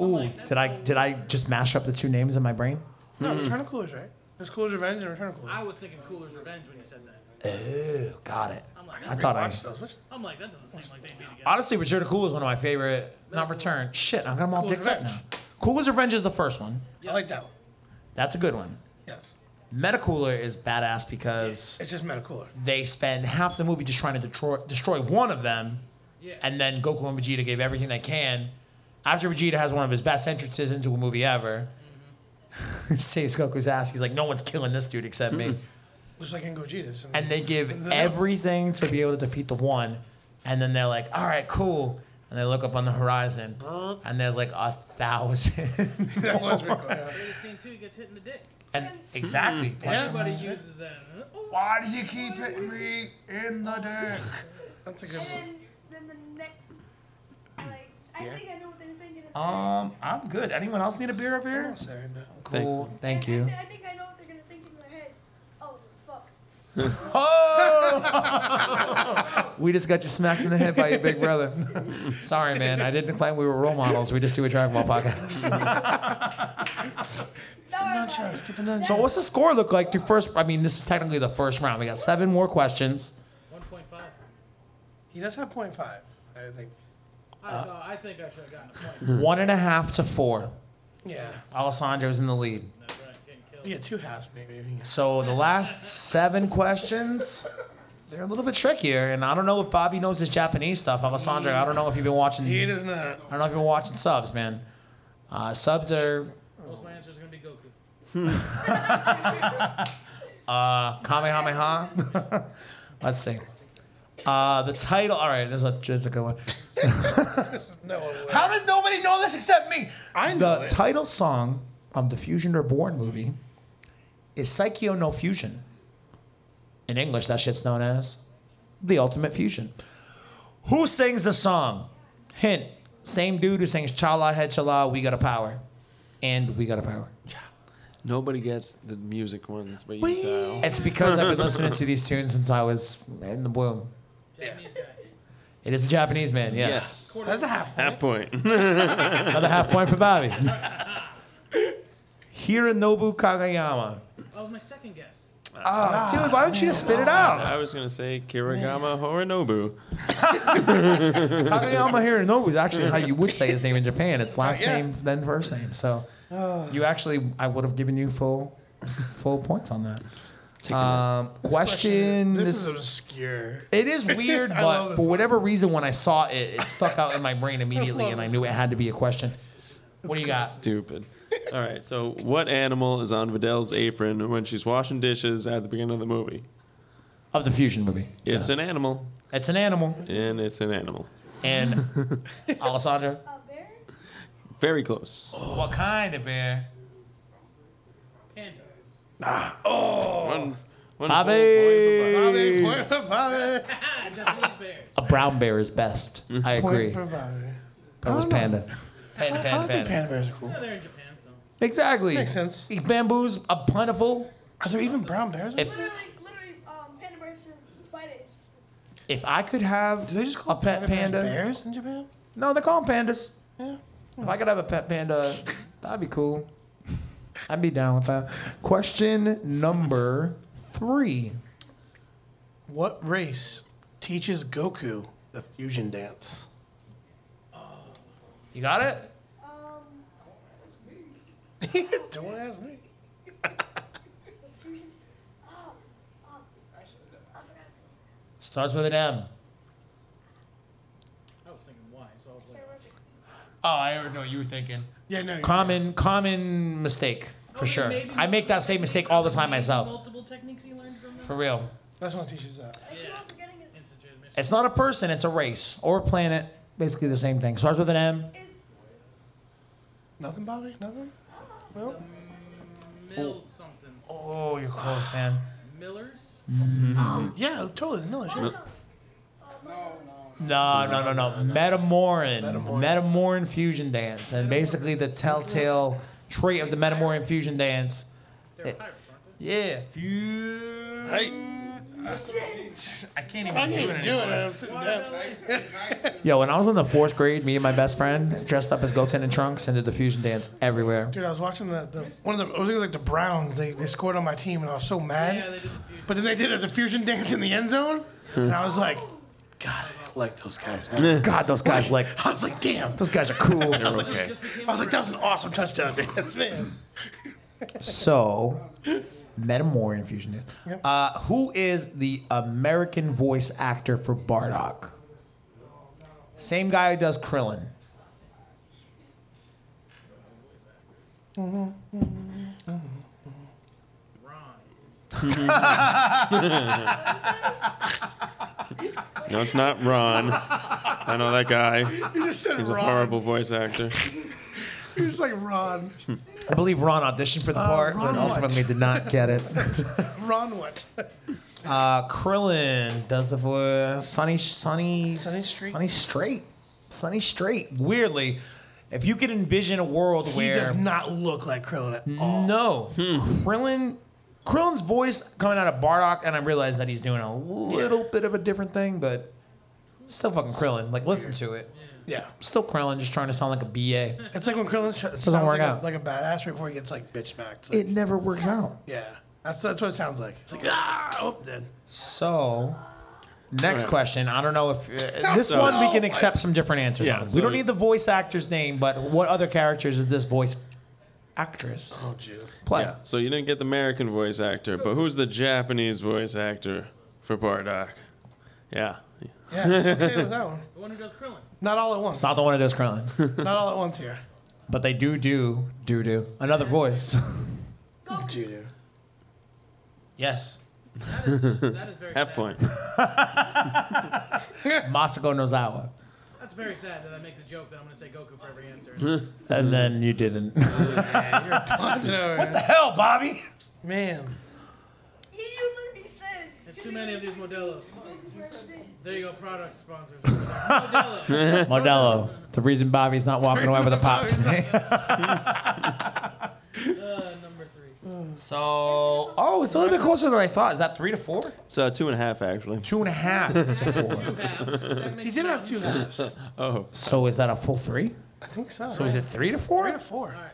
[SPEAKER 1] Oh, ooh,
[SPEAKER 5] like,
[SPEAKER 1] did I
[SPEAKER 5] so-
[SPEAKER 1] did I just mash up the two names in my brain?
[SPEAKER 4] No, Return of Cooler's right. There's Cooler's Revenge and Return of Cooler.
[SPEAKER 5] I was thinking Cooler's Revenge when you said that.
[SPEAKER 1] Ooh, got it.
[SPEAKER 5] I'm like,
[SPEAKER 1] I thought I.
[SPEAKER 4] Those.
[SPEAKER 5] I'm like, that doesn't seem like they'd be together.
[SPEAKER 1] Honestly, Return to Cool is one of my favorite. Not Return. Shit, I got them all
[SPEAKER 4] Cool's
[SPEAKER 1] picked up
[SPEAKER 4] Revenge.
[SPEAKER 1] now. Cool's Revenge is the first one. Yeah.
[SPEAKER 4] I like that one.
[SPEAKER 1] That's a good one.
[SPEAKER 4] Yes.
[SPEAKER 1] Metacooler is badass because
[SPEAKER 4] It's just Meta Cooler.
[SPEAKER 1] they spend half the movie just trying to destroy, destroy one of them,
[SPEAKER 5] Yeah.
[SPEAKER 1] and then Goku and Vegeta gave everything they can. After Vegeta has one of his best entrances into a movie ever, mm-hmm. saves Goku's ass. He's like, no one's killing this dude except me.
[SPEAKER 4] Just like in Gogeta's.
[SPEAKER 1] and they give
[SPEAKER 4] The-
[SPEAKER 1] everything to be able to defeat the one, and then they're like, all right, cool. And they look up on the horizon, and there's like a thousand.
[SPEAKER 4] that was pretty cool. Yeah.
[SPEAKER 5] Later scene two, he gets hit in the dick.
[SPEAKER 1] and exactly.
[SPEAKER 5] Everybody uses that. Oh,
[SPEAKER 1] Why do you keep hitting me in the dick?
[SPEAKER 4] That's a good
[SPEAKER 6] And then, then the next, like, I think I know what they're thinking. It's
[SPEAKER 1] Um, I'm good. Anyone else need a beer up here?
[SPEAKER 4] one. Sorry, no.
[SPEAKER 1] Cool. Thank you.
[SPEAKER 6] I, I think I know what they're gonna think in their head. Oh, fucked.
[SPEAKER 1] Oh! we just got you smacked in the head by your big brother. Sorry, man. I didn't claim we were role models. We just do a Dragon Ball podcast.
[SPEAKER 6] No,
[SPEAKER 4] Nunchucks, get the nunchucks.
[SPEAKER 1] so, what's the score look like through first? I mean, this is technically the first round. We got seven more questions.
[SPEAKER 5] 1.5.
[SPEAKER 4] He does have point five, I think.
[SPEAKER 5] I, uh, I think I should have gotten a point.
[SPEAKER 1] One and a half to four.
[SPEAKER 4] Yeah.
[SPEAKER 1] Alessandro's in the lead.
[SPEAKER 5] That's right, getting killed.
[SPEAKER 4] Yeah, two halves maybe. if he gets-
[SPEAKER 1] So the last seven questions, they're a little bit trickier, and I don't know if Bobby knows his Japanese stuff. Alessandro, I don't know if you've been watching.
[SPEAKER 4] He does not.
[SPEAKER 1] I don't know if you've been watching subs, man. Uh, subs are
[SPEAKER 5] Most my answer is gonna be Goku.
[SPEAKER 1] uh, Kamehameha. Let's see. Uh, the title. All right, this is a, this is a good one.
[SPEAKER 4] No.
[SPEAKER 1] How does nobody know this except me?
[SPEAKER 4] I know
[SPEAKER 1] The
[SPEAKER 4] it.
[SPEAKER 1] title song of the Fusion Reborn movie is Psycho no Fusion. In English, that shit's known as the Ultimate Fusion. Who sings the song? Hint: Same dude who sings "Chala Head Chala," "We Got a Power," and "We Got a Power."
[SPEAKER 2] Nobody gets the music ones, but you Kyle.
[SPEAKER 1] It's because I've been listening to these tunes since I was in the womb.
[SPEAKER 5] Japanese guy.
[SPEAKER 1] It is a Japanese man, yes. yes.
[SPEAKER 4] That's a half. point.
[SPEAKER 2] Half point.
[SPEAKER 1] Another half point for Bobby. Hironobu Kageyama.
[SPEAKER 5] That was my second guess.
[SPEAKER 1] Oh, dude, why don't you just spit it out?
[SPEAKER 2] I was gonna say Kirigama Horinobu.
[SPEAKER 1] Kageyama Hironobu is actually how you would say his name in Japan. It's last
[SPEAKER 4] Yeah.
[SPEAKER 1] name, then first name. So you actually, I would have given you full, full points on that. Um, question.
[SPEAKER 4] This,
[SPEAKER 1] This,
[SPEAKER 4] is obscure.
[SPEAKER 1] it is weird, but
[SPEAKER 4] this
[SPEAKER 1] for
[SPEAKER 4] one.
[SPEAKER 1] whatever reason, when I saw it, it stuck out in my brain immediately, and I knew it had to be a question. What do you got?
[SPEAKER 2] Stupid. All right. So, what animal is on Videl's apron when she's washing dishes at the beginning of the movie?
[SPEAKER 1] Of the fusion movie.
[SPEAKER 2] It's an animal,
[SPEAKER 1] It's an animal.
[SPEAKER 2] and it's an animal.
[SPEAKER 1] And Alessandra,
[SPEAKER 6] A bear?
[SPEAKER 2] Very close.
[SPEAKER 1] what kind of bear?
[SPEAKER 5] Panda.
[SPEAKER 2] One, one
[SPEAKER 1] Bobby.
[SPEAKER 2] full
[SPEAKER 4] Bobby, point for Bobby.
[SPEAKER 5] Ah, Japanese bears.
[SPEAKER 1] A brown bear is best. I agree.
[SPEAKER 4] For Bobby.
[SPEAKER 1] That was panda. Panda,
[SPEAKER 4] I
[SPEAKER 1] panda,
[SPEAKER 4] think
[SPEAKER 1] panda.
[SPEAKER 4] panda bears are cool.
[SPEAKER 1] Exactly.
[SPEAKER 4] Makes sense.
[SPEAKER 1] Bamboo's a plentiful.
[SPEAKER 4] Are there even brown bears?
[SPEAKER 1] If-
[SPEAKER 6] Literally, literally, um, panda bears just bite it.
[SPEAKER 1] If I could have
[SPEAKER 4] Do they just call
[SPEAKER 1] a pet
[SPEAKER 4] panda bears
[SPEAKER 1] panda,
[SPEAKER 4] bears in Japan?
[SPEAKER 1] no, they call them pandas.
[SPEAKER 4] Yeah.
[SPEAKER 1] If I could have a pet panda, that'd be cool. I'd be down with that. Question number three.
[SPEAKER 4] What race teaches Goku the fusion dance?
[SPEAKER 1] You got it?
[SPEAKER 4] Don't ask me.
[SPEAKER 6] the fusion. I forgot.
[SPEAKER 1] Starts with an M.
[SPEAKER 5] I was thinking why, so I was like,
[SPEAKER 6] Can't.
[SPEAKER 1] Oh, I already know what you were thinking.
[SPEAKER 4] Yeah, no.
[SPEAKER 1] Common, common mistake for sure.
[SPEAKER 5] maybe-
[SPEAKER 1] I make that same mistake all the time myself.
[SPEAKER 5] Multiple techniques he learned from them.
[SPEAKER 1] For real.
[SPEAKER 4] That's what teaches that.
[SPEAKER 6] I keep on forgetting his.
[SPEAKER 5] Instant transmission.
[SPEAKER 1] It's not a person, it's a race or a planet. Basically the same thing. Starts with an M.
[SPEAKER 6] Is
[SPEAKER 4] Nothing, Bobby? Nothing? No?
[SPEAKER 5] Mills something.
[SPEAKER 1] Oh, you're close, man.
[SPEAKER 5] Millers? Mm-hmm.
[SPEAKER 4] Um, yeah, totally. No, shit.
[SPEAKER 1] No, no, no, no. Metamoran. Metamoran fusion dance. And basically the telltale trait of the Metamoran fusion dance.
[SPEAKER 5] They're pirates, aren't they?
[SPEAKER 1] Yeah. Fu-
[SPEAKER 2] Hey.
[SPEAKER 1] I can't even
[SPEAKER 4] I can't
[SPEAKER 1] do
[SPEAKER 4] even
[SPEAKER 1] it
[SPEAKER 4] do it.
[SPEAKER 1] anymore.
[SPEAKER 4] I'm sitting down.
[SPEAKER 1] Yo, when I was in the fourth grade, me and my best friend dressed up as Goten and Trunks and did the fusion dance everywhere.
[SPEAKER 4] Dude, I was watching the, the one of the I think it was like the Browns. They, they scored on my team, and I was so mad.
[SPEAKER 5] Yeah, they did the.
[SPEAKER 4] But then they did a diffusion dance in the end zone, and I was like, God, I like those guys.
[SPEAKER 1] God, those guys like
[SPEAKER 4] I was like, damn.
[SPEAKER 1] those guys are cool.
[SPEAKER 2] Okay.
[SPEAKER 5] Just became
[SPEAKER 4] I was like, that was an awesome touchdown dance, man.
[SPEAKER 1] So, Metamoran fusion.
[SPEAKER 4] Yep.
[SPEAKER 1] Uh, who is the American voice actor for Bardock? Same guy who does Krillin.
[SPEAKER 2] No, it's not Ron. I know that guy.
[SPEAKER 4] You just said
[SPEAKER 2] He's a
[SPEAKER 4] Ron.
[SPEAKER 2] horrible voice actor.
[SPEAKER 4] You're just like Ron.
[SPEAKER 1] I believe Ron auditioned for the part,
[SPEAKER 4] Ron
[SPEAKER 1] but
[SPEAKER 4] what?
[SPEAKER 1] ultimately did not get it.
[SPEAKER 4] Ron what?
[SPEAKER 1] Uh, Krillin does the voice. Sonny, Sonny,
[SPEAKER 4] Sonny Strait?
[SPEAKER 1] Sonny Strait, Sonny Strait. Weirdly, if you could envision a world where
[SPEAKER 4] He
[SPEAKER 1] where
[SPEAKER 4] does not look like Krillin at all.
[SPEAKER 1] no Krillin, Krillin's voice coming out of Bardock, and I realize that he's doing a little bit of a different thing, but still fucking Krillin. Like listen to it,
[SPEAKER 4] Yeah.
[SPEAKER 1] still Krillin, just trying to sound like a BA.
[SPEAKER 4] It's like when Krillin sh- sounds
[SPEAKER 1] work
[SPEAKER 4] like,
[SPEAKER 1] out.
[SPEAKER 4] A, like a badass right before he gets like bitch smacked. Like,
[SPEAKER 1] It never works out.
[SPEAKER 4] yeah. That's, that's what it sounds like. It's like, ah, oh, dead.
[SPEAKER 1] So, next
[SPEAKER 2] Alright.
[SPEAKER 1] question. I don't know if uh, this
[SPEAKER 2] So-
[SPEAKER 1] one we can accept some different answers.
[SPEAKER 2] Yeah,
[SPEAKER 1] on. we
[SPEAKER 2] so-
[SPEAKER 1] don't need the voice actor's name, but what other characters is this voice actress
[SPEAKER 4] Oh, jeez.
[SPEAKER 1] play?
[SPEAKER 2] Yeah. So you didn't get the American voice actor, but who's the Japanese voice actor for Bardock? Yeah.
[SPEAKER 4] Yeah, okay with that one.
[SPEAKER 5] The one who does Krillin.
[SPEAKER 4] Not all at once.
[SPEAKER 1] It's not the one who does Krillin,
[SPEAKER 4] Not all at once here.
[SPEAKER 1] but they do do do do another voice.
[SPEAKER 4] Judo.
[SPEAKER 1] yes,
[SPEAKER 5] That is, that is very
[SPEAKER 2] Half
[SPEAKER 5] sad.
[SPEAKER 2] point.
[SPEAKER 1] Masako Nozawa.
[SPEAKER 5] That's very sad that I make the joke that I'm gonna say Goku for every answer.
[SPEAKER 1] And then you didn't.
[SPEAKER 4] Oh, Punching over
[SPEAKER 1] what the hell, Bobby?
[SPEAKER 4] Man.
[SPEAKER 6] He literally said.
[SPEAKER 5] There's too many of these Modelos. There you go, product sponsors. Modelo.
[SPEAKER 1] Modelo. The reason Bobby's not walking away with a pop today.
[SPEAKER 5] Uh, number three.
[SPEAKER 1] so, oh, it's a little bit closer than I thought. Is that three to four?
[SPEAKER 2] It's uh, two and a half actually.
[SPEAKER 1] Two and a half to four.
[SPEAKER 5] Two
[SPEAKER 4] He did have
[SPEAKER 5] sense.
[SPEAKER 4] two halves.
[SPEAKER 2] Oh,
[SPEAKER 1] So is that a full three?
[SPEAKER 4] I think so.
[SPEAKER 1] So is it three to four?
[SPEAKER 4] three to four?
[SPEAKER 5] All right.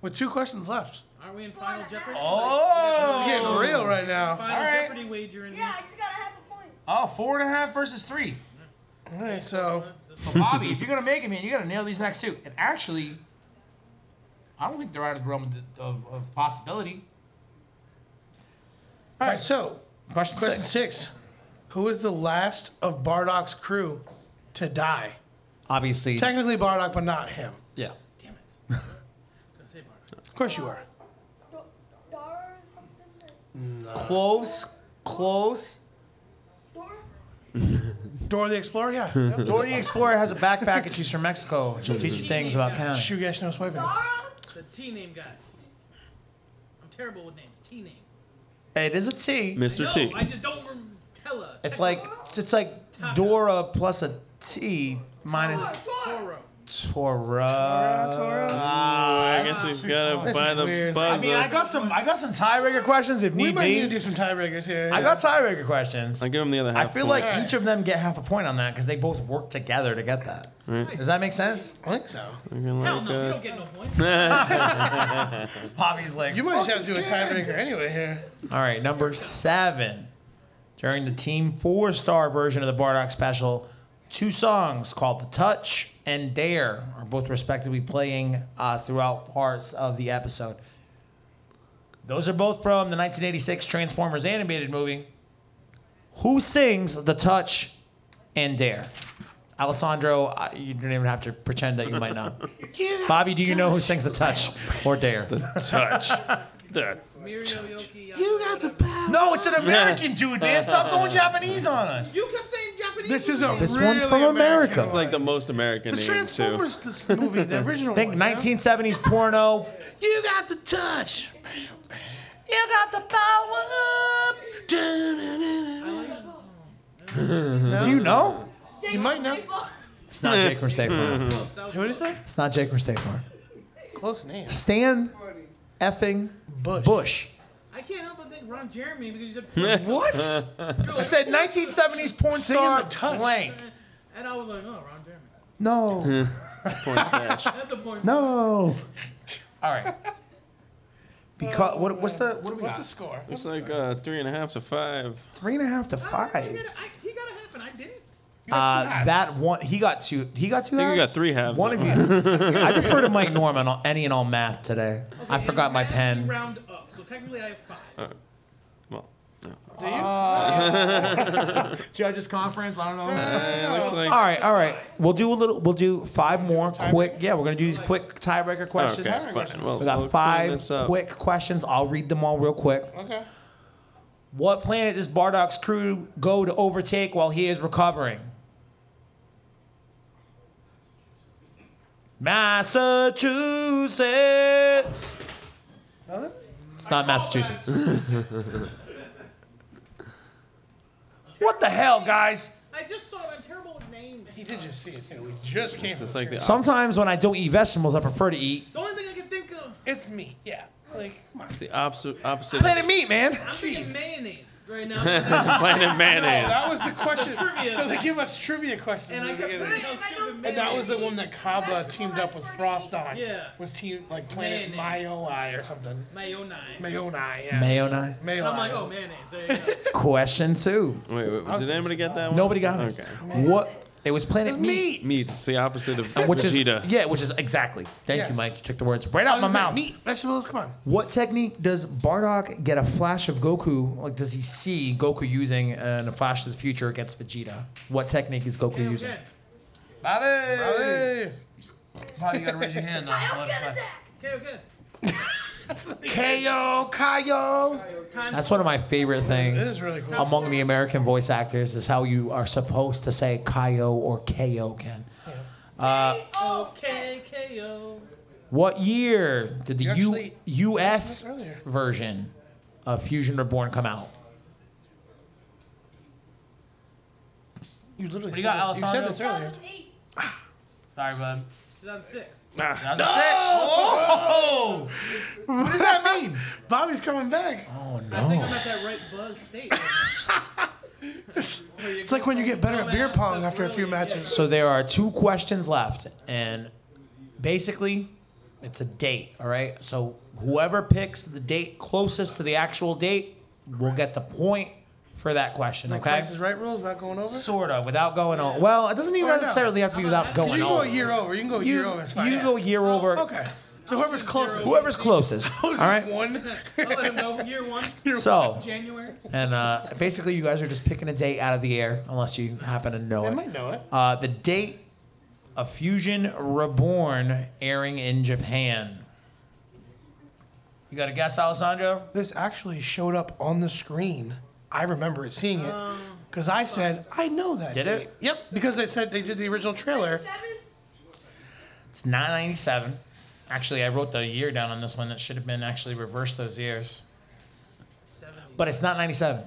[SPEAKER 4] With two questions left.
[SPEAKER 5] Are we in Final Jeopardy?
[SPEAKER 1] Oh,
[SPEAKER 4] this is getting real right now.
[SPEAKER 5] Final
[SPEAKER 1] All right.
[SPEAKER 5] Jeopardy wagering.
[SPEAKER 6] Yeah, I just got a half a point.
[SPEAKER 1] Oh, four and a half versus three.
[SPEAKER 4] All right, so
[SPEAKER 1] So Bobby, if you're gonna make it, man, you gotta nail these next two. And actually, I don't think they're out of the realm of, of, of possibility.
[SPEAKER 4] all right, so
[SPEAKER 1] Question,
[SPEAKER 4] question
[SPEAKER 1] six.
[SPEAKER 4] six: Who is the last of Bardock's crew to die?
[SPEAKER 1] Obviously,
[SPEAKER 4] Technically Bardock, but not him.
[SPEAKER 1] yeah.
[SPEAKER 5] Damn it. I was gonna say Bardock.
[SPEAKER 4] Of course you are.
[SPEAKER 6] Do- Dar?
[SPEAKER 1] Close, close.
[SPEAKER 6] Dor?
[SPEAKER 4] Dora the Explorer, yeah.
[SPEAKER 1] Dora the Explorer has a backpack and she's from Mexico. She'll teach you things about counting.
[SPEAKER 4] Shugesh no swiping.
[SPEAKER 6] Dara?
[SPEAKER 5] The T name guy. I'm terrible with names. T name.
[SPEAKER 1] It is a T.
[SPEAKER 2] Mr.
[SPEAKER 5] No,
[SPEAKER 2] T.
[SPEAKER 5] I just don't rem- tell her.
[SPEAKER 1] It's like it's like Dora plus a T minus
[SPEAKER 5] Toro.
[SPEAKER 1] Tora.
[SPEAKER 2] I guess we gotta
[SPEAKER 4] This
[SPEAKER 2] find
[SPEAKER 4] is
[SPEAKER 2] the
[SPEAKER 4] weird.
[SPEAKER 1] I mean, I got some. I got some tiebreaker questions if
[SPEAKER 4] We
[SPEAKER 1] need
[SPEAKER 4] might need to do some tiebreakers here.
[SPEAKER 1] I got tiebreaker questions.
[SPEAKER 2] I'll give them the other half.
[SPEAKER 1] I feel
[SPEAKER 2] point.
[SPEAKER 1] like each of them get half a point on that because they both work together to get that. Right. Does that make sense?
[SPEAKER 4] I think so.
[SPEAKER 2] I'm
[SPEAKER 5] Hell
[SPEAKER 2] like,
[SPEAKER 5] no, you
[SPEAKER 2] uh,
[SPEAKER 5] don't get no points.
[SPEAKER 1] Bobby's like,
[SPEAKER 4] You might just have to do a tiebreaker anyway here.
[SPEAKER 1] All right, number seven. During the Team Four Star version of the Bardock Special, two songs called "The Touch" and "Dare" are both respectively playing uh, throughout parts of the episode. Those are both from the 1986 Transformers animated movie. Who sings "The Touch" and "Dare"? Alessandro, uh, you don't even have to pretend that you might not. Bobby, do you know who sings "The Touch" or "Dare"?
[SPEAKER 2] The Touch. That.
[SPEAKER 5] Mirio Yoki.
[SPEAKER 4] You got the power.
[SPEAKER 1] No, it's an American dude, man. Stop going Japanese on us.
[SPEAKER 5] You kept saying Japanese.
[SPEAKER 4] This is a
[SPEAKER 1] This
[SPEAKER 4] really
[SPEAKER 1] one's from
[SPEAKER 4] American
[SPEAKER 1] America.
[SPEAKER 2] It's like the most American
[SPEAKER 4] The
[SPEAKER 2] name too.
[SPEAKER 4] Transformers this movie, the original
[SPEAKER 1] Think
[SPEAKER 4] one. yeah?
[SPEAKER 1] 1970s porno.
[SPEAKER 4] You got the touch.
[SPEAKER 1] You got the power. Do you know?
[SPEAKER 4] You might know.
[SPEAKER 1] It's not Jake from State Farm.
[SPEAKER 4] What is that?
[SPEAKER 1] It's not Jake from State Farm.
[SPEAKER 4] Close name.
[SPEAKER 1] Stan effing
[SPEAKER 4] Bush.
[SPEAKER 1] Bush.
[SPEAKER 5] I can't help but think Ron Jeremy because you said.
[SPEAKER 1] What? I said 1970s porn
[SPEAKER 4] Singing
[SPEAKER 1] star
[SPEAKER 4] The Touch.
[SPEAKER 1] blank.
[SPEAKER 5] And I was like, oh, Ron Jeremy.
[SPEAKER 1] No.
[SPEAKER 2] Porn stash.
[SPEAKER 5] That's the point.
[SPEAKER 1] No. All right. Because what? What's the? What do we
[SPEAKER 4] What's
[SPEAKER 1] got?
[SPEAKER 4] the score?
[SPEAKER 2] It's like uh, three and a half to five.
[SPEAKER 1] Three and a half to
[SPEAKER 5] I,
[SPEAKER 1] five.
[SPEAKER 5] I, I, he got a half and I didn't.
[SPEAKER 1] Uh, that one, he got two. He got two.
[SPEAKER 2] I think you
[SPEAKER 1] halves?
[SPEAKER 2] got three halves.
[SPEAKER 1] One of you. I defer to Mike Norman on any and all math today. I forgot my pen.
[SPEAKER 5] you Round up, so technically I have five.
[SPEAKER 2] Well, Do you?
[SPEAKER 1] Judges conference. I don't know.
[SPEAKER 2] it looks like.
[SPEAKER 1] All right, all right. We'll do a little. We'll do five more quick. Yeah, we're gonna do these quick tiebreaker questions.
[SPEAKER 2] Okay, fine. Well,
[SPEAKER 1] We got
[SPEAKER 2] we'll
[SPEAKER 1] five quick questions. I'll read them all real quick.
[SPEAKER 4] Okay.
[SPEAKER 1] What planet does Bardock's crew go to overtake while he is recovering? Massachusetts.
[SPEAKER 4] Nothing?
[SPEAKER 1] It's not Massachusetts. what the hell, guys?
[SPEAKER 5] I just saw it. I'm terrible with names.
[SPEAKER 4] He did just see it too. We just came from
[SPEAKER 2] It's
[SPEAKER 4] the
[SPEAKER 2] like the.
[SPEAKER 1] Sometimes when I don't eat vegetables, I prefer to eat
[SPEAKER 5] The only thing I can think of,
[SPEAKER 4] It's me. Yeah. Like, come on.
[SPEAKER 2] it's the opposite. Opposite.
[SPEAKER 1] planet meat, man.
[SPEAKER 5] I'm thinking
[SPEAKER 4] Jeez.
[SPEAKER 5] mayonnaise right now.
[SPEAKER 2] Planet mayonnaise.
[SPEAKER 4] That was the question.
[SPEAKER 5] trivia.
[SPEAKER 4] so they give us trivia questions
[SPEAKER 5] and I
[SPEAKER 4] in the
[SPEAKER 5] kept
[SPEAKER 4] beginning.
[SPEAKER 5] thinking I
[SPEAKER 4] And that was the one that Cabba teamed up with Frost on.
[SPEAKER 5] Yeah.
[SPEAKER 4] Was team like Planet
[SPEAKER 5] Mayonnaise.
[SPEAKER 4] Mayoi or something.
[SPEAKER 5] mayonnaise.
[SPEAKER 4] Mayonai, yeah.
[SPEAKER 1] Mayonnaise.
[SPEAKER 5] And I'm like, oh mayonnaise. There you go.
[SPEAKER 1] Question two.
[SPEAKER 2] Wait, wait. Did anybody get that one?
[SPEAKER 1] Nobody got it.
[SPEAKER 2] Okay.
[SPEAKER 1] What? It was Planet Meat.
[SPEAKER 2] Meat. It's the opposite of
[SPEAKER 1] Which is
[SPEAKER 2] Vegeta.
[SPEAKER 1] yeah, which is exactly. Thank
[SPEAKER 4] Yes.
[SPEAKER 1] you, Mike. You took the words right out
[SPEAKER 4] was
[SPEAKER 1] my
[SPEAKER 4] like,
[SPEAKER 1] mouth.
[SPEAKER 4] Meat, vegetables, come on.
[SPEAKER 1] What technique does Bardock get a flash of Goku? Like, does he see Goku using uh, in a flash of the future against Vegeta? What technique is Goku
[SPEAKER 5] Okay,
[SPEAKER 1] using?
[SPEAKER 5] okay.
[SPEAKER 1] Bobby,
[SPEAKER 4] Hey.
[SPEAKER 1] Bobby, you gotta raise your hand now.
[SPEAKER 6] Kaioken attack!
[SPEAKER 5] Okay, okay.
[SPEAKER 1] Ko Kaio.
[SPEAKER 5] Time
[SPEAKER 1] That's one of my favorite things.
[SPEAKER 4] This is really cool.
[SPEAKER 1] Among the American voice actors is how you are supposed to say Kaio or Ko Ken.
[SPEAKER 5] Okay, KO.
[SPEAKER 1] What year did the
[SPEAKER 4] You
[SPEAKER 1] U- U.S.
[SPEAKER 4] you earlier.
[SPEAKER 1] version of Fusion Reborn come out?
[SPEAKER 4] You literally
[SPEAKER 1] you
[SPEAKER 4] said,
[SPEAKER 1] got,
[SPEAKER 4] this. you said
[SPEAKER 1] Alessandro?
[SPEAKER 4] this earlier.
[SPEAKER 6] Ah.
[SPEAKER 1] Sorry, bud.
[SPEAKER 5] 2006.
[SPEAKER 1] That's six. Oh! What does that mean?
[SPEAKER 4] Bobby's coming back.
[SPEAKER 1] Oh no!
[SPEAKER 5] I think I'm at that right buzz state.
[SPEAKER 4] It's like when you get better at beer pong after a few matches.
[SPEAKER 1] So there are two questions left, and basically, it's a date. All right. So whoever picks the date closest to the actual date will get the point for that question.
[SPEAKER 4] Like
[SPEAKER 1] Okay.
[SPEAKER 4] Price is Right rules without going over.
[SPEAKER 1] Sort of, without going over. Well, it doesn't even
[SPEAKER 4] Or no.
[SPEAKER 1] necessarily have to be without going
[SPEAKER 4] you can go
[SPEAKER 1] over.
[SPEAKER 4] a year over. You can go a year
[SPEAKER 1] You,
[SPEAKER 4] over. It's fine.
[SPEAKER 1] you
[SPEAKER 4] yeah.
[SPEAKER 1] go a year over.
[SPEAKER 4] Okay. So whoever's closest.
[SPEAKER 1] Whoever's closest. All
[SPEAKER 4] Closest
[SPEAKER 1] right.
[SPEAKER 4] One.
[SPEAKER 5] I'll let him know. Year one,
[SPEAKER 1] So,
[SPEAKER 5] January.
[SPEAKER 1] and uh, basically, you guys are just picking a date out of the air, unless you happen to know it
[SPEAKER 4] I
[SPEAKER 1] it.
[SPEAKER 4] might know it.
[SPEAKER 1] Uh, the date of Fusion Reborn airing in Japan. You got a guess, Alessandro?
[SPEAKER 4] This actually showed up on the screen. I remember it seeing it oh. because I said I know that.
[SPEAKER 1] Did
[SPEAKER 4] date."
[SPEAKER 1] it?
[SPEAKER 4] Yep. Because they said they did the original trailer.
[SPEAKER 6] Seven.
[SPEAKER 1] It's 997. Actually, I wrote the year down on this one. That should have been actually reversed those years. But it's not 97.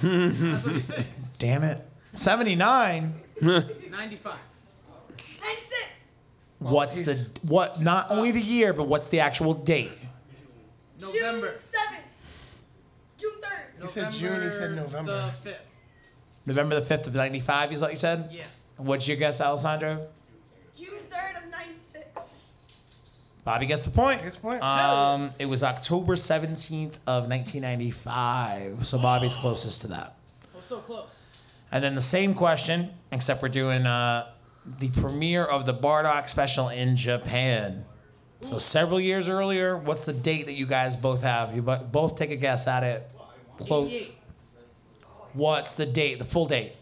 [SPEAKER 6] 79.
[SPEAKER 1] Damn it. 79?
[SPEAKER 5] 95.
[SPEAKER 6] 96.
[SPEAKER 1] What's the what? Not only the year, but what's the actual date?
[SPEAKER 5] November.
[SPEAKER 6] June 7th. June 3rd.
[SPEAKER 4] He said June, he said November.
[SPEAKER 5] The 5th.
[SPEAKER 1] November the 5th of 95 is what you said?
[SPEAKER 5] Yeah.
[SPEAKER 1] What's your guess, Alessandro?
[SPEAKER 6] June 3rd of 96.
[SPEAKER 1] Bobby gets the point.
[SPEAKER 4] Gets the point.
[SPEAKER 1] Um, it was October 17th of 1995. So Bobby's closest to that.
[SPEAKER 5] Oh, so close.
[SPEAKER 1] And then the same question, except we're doing uh, the premiere of the Bardock special in Japan. So several years earlier, what's the date that you guys both have? You both take a guess at it. Close. What's the date? The full date?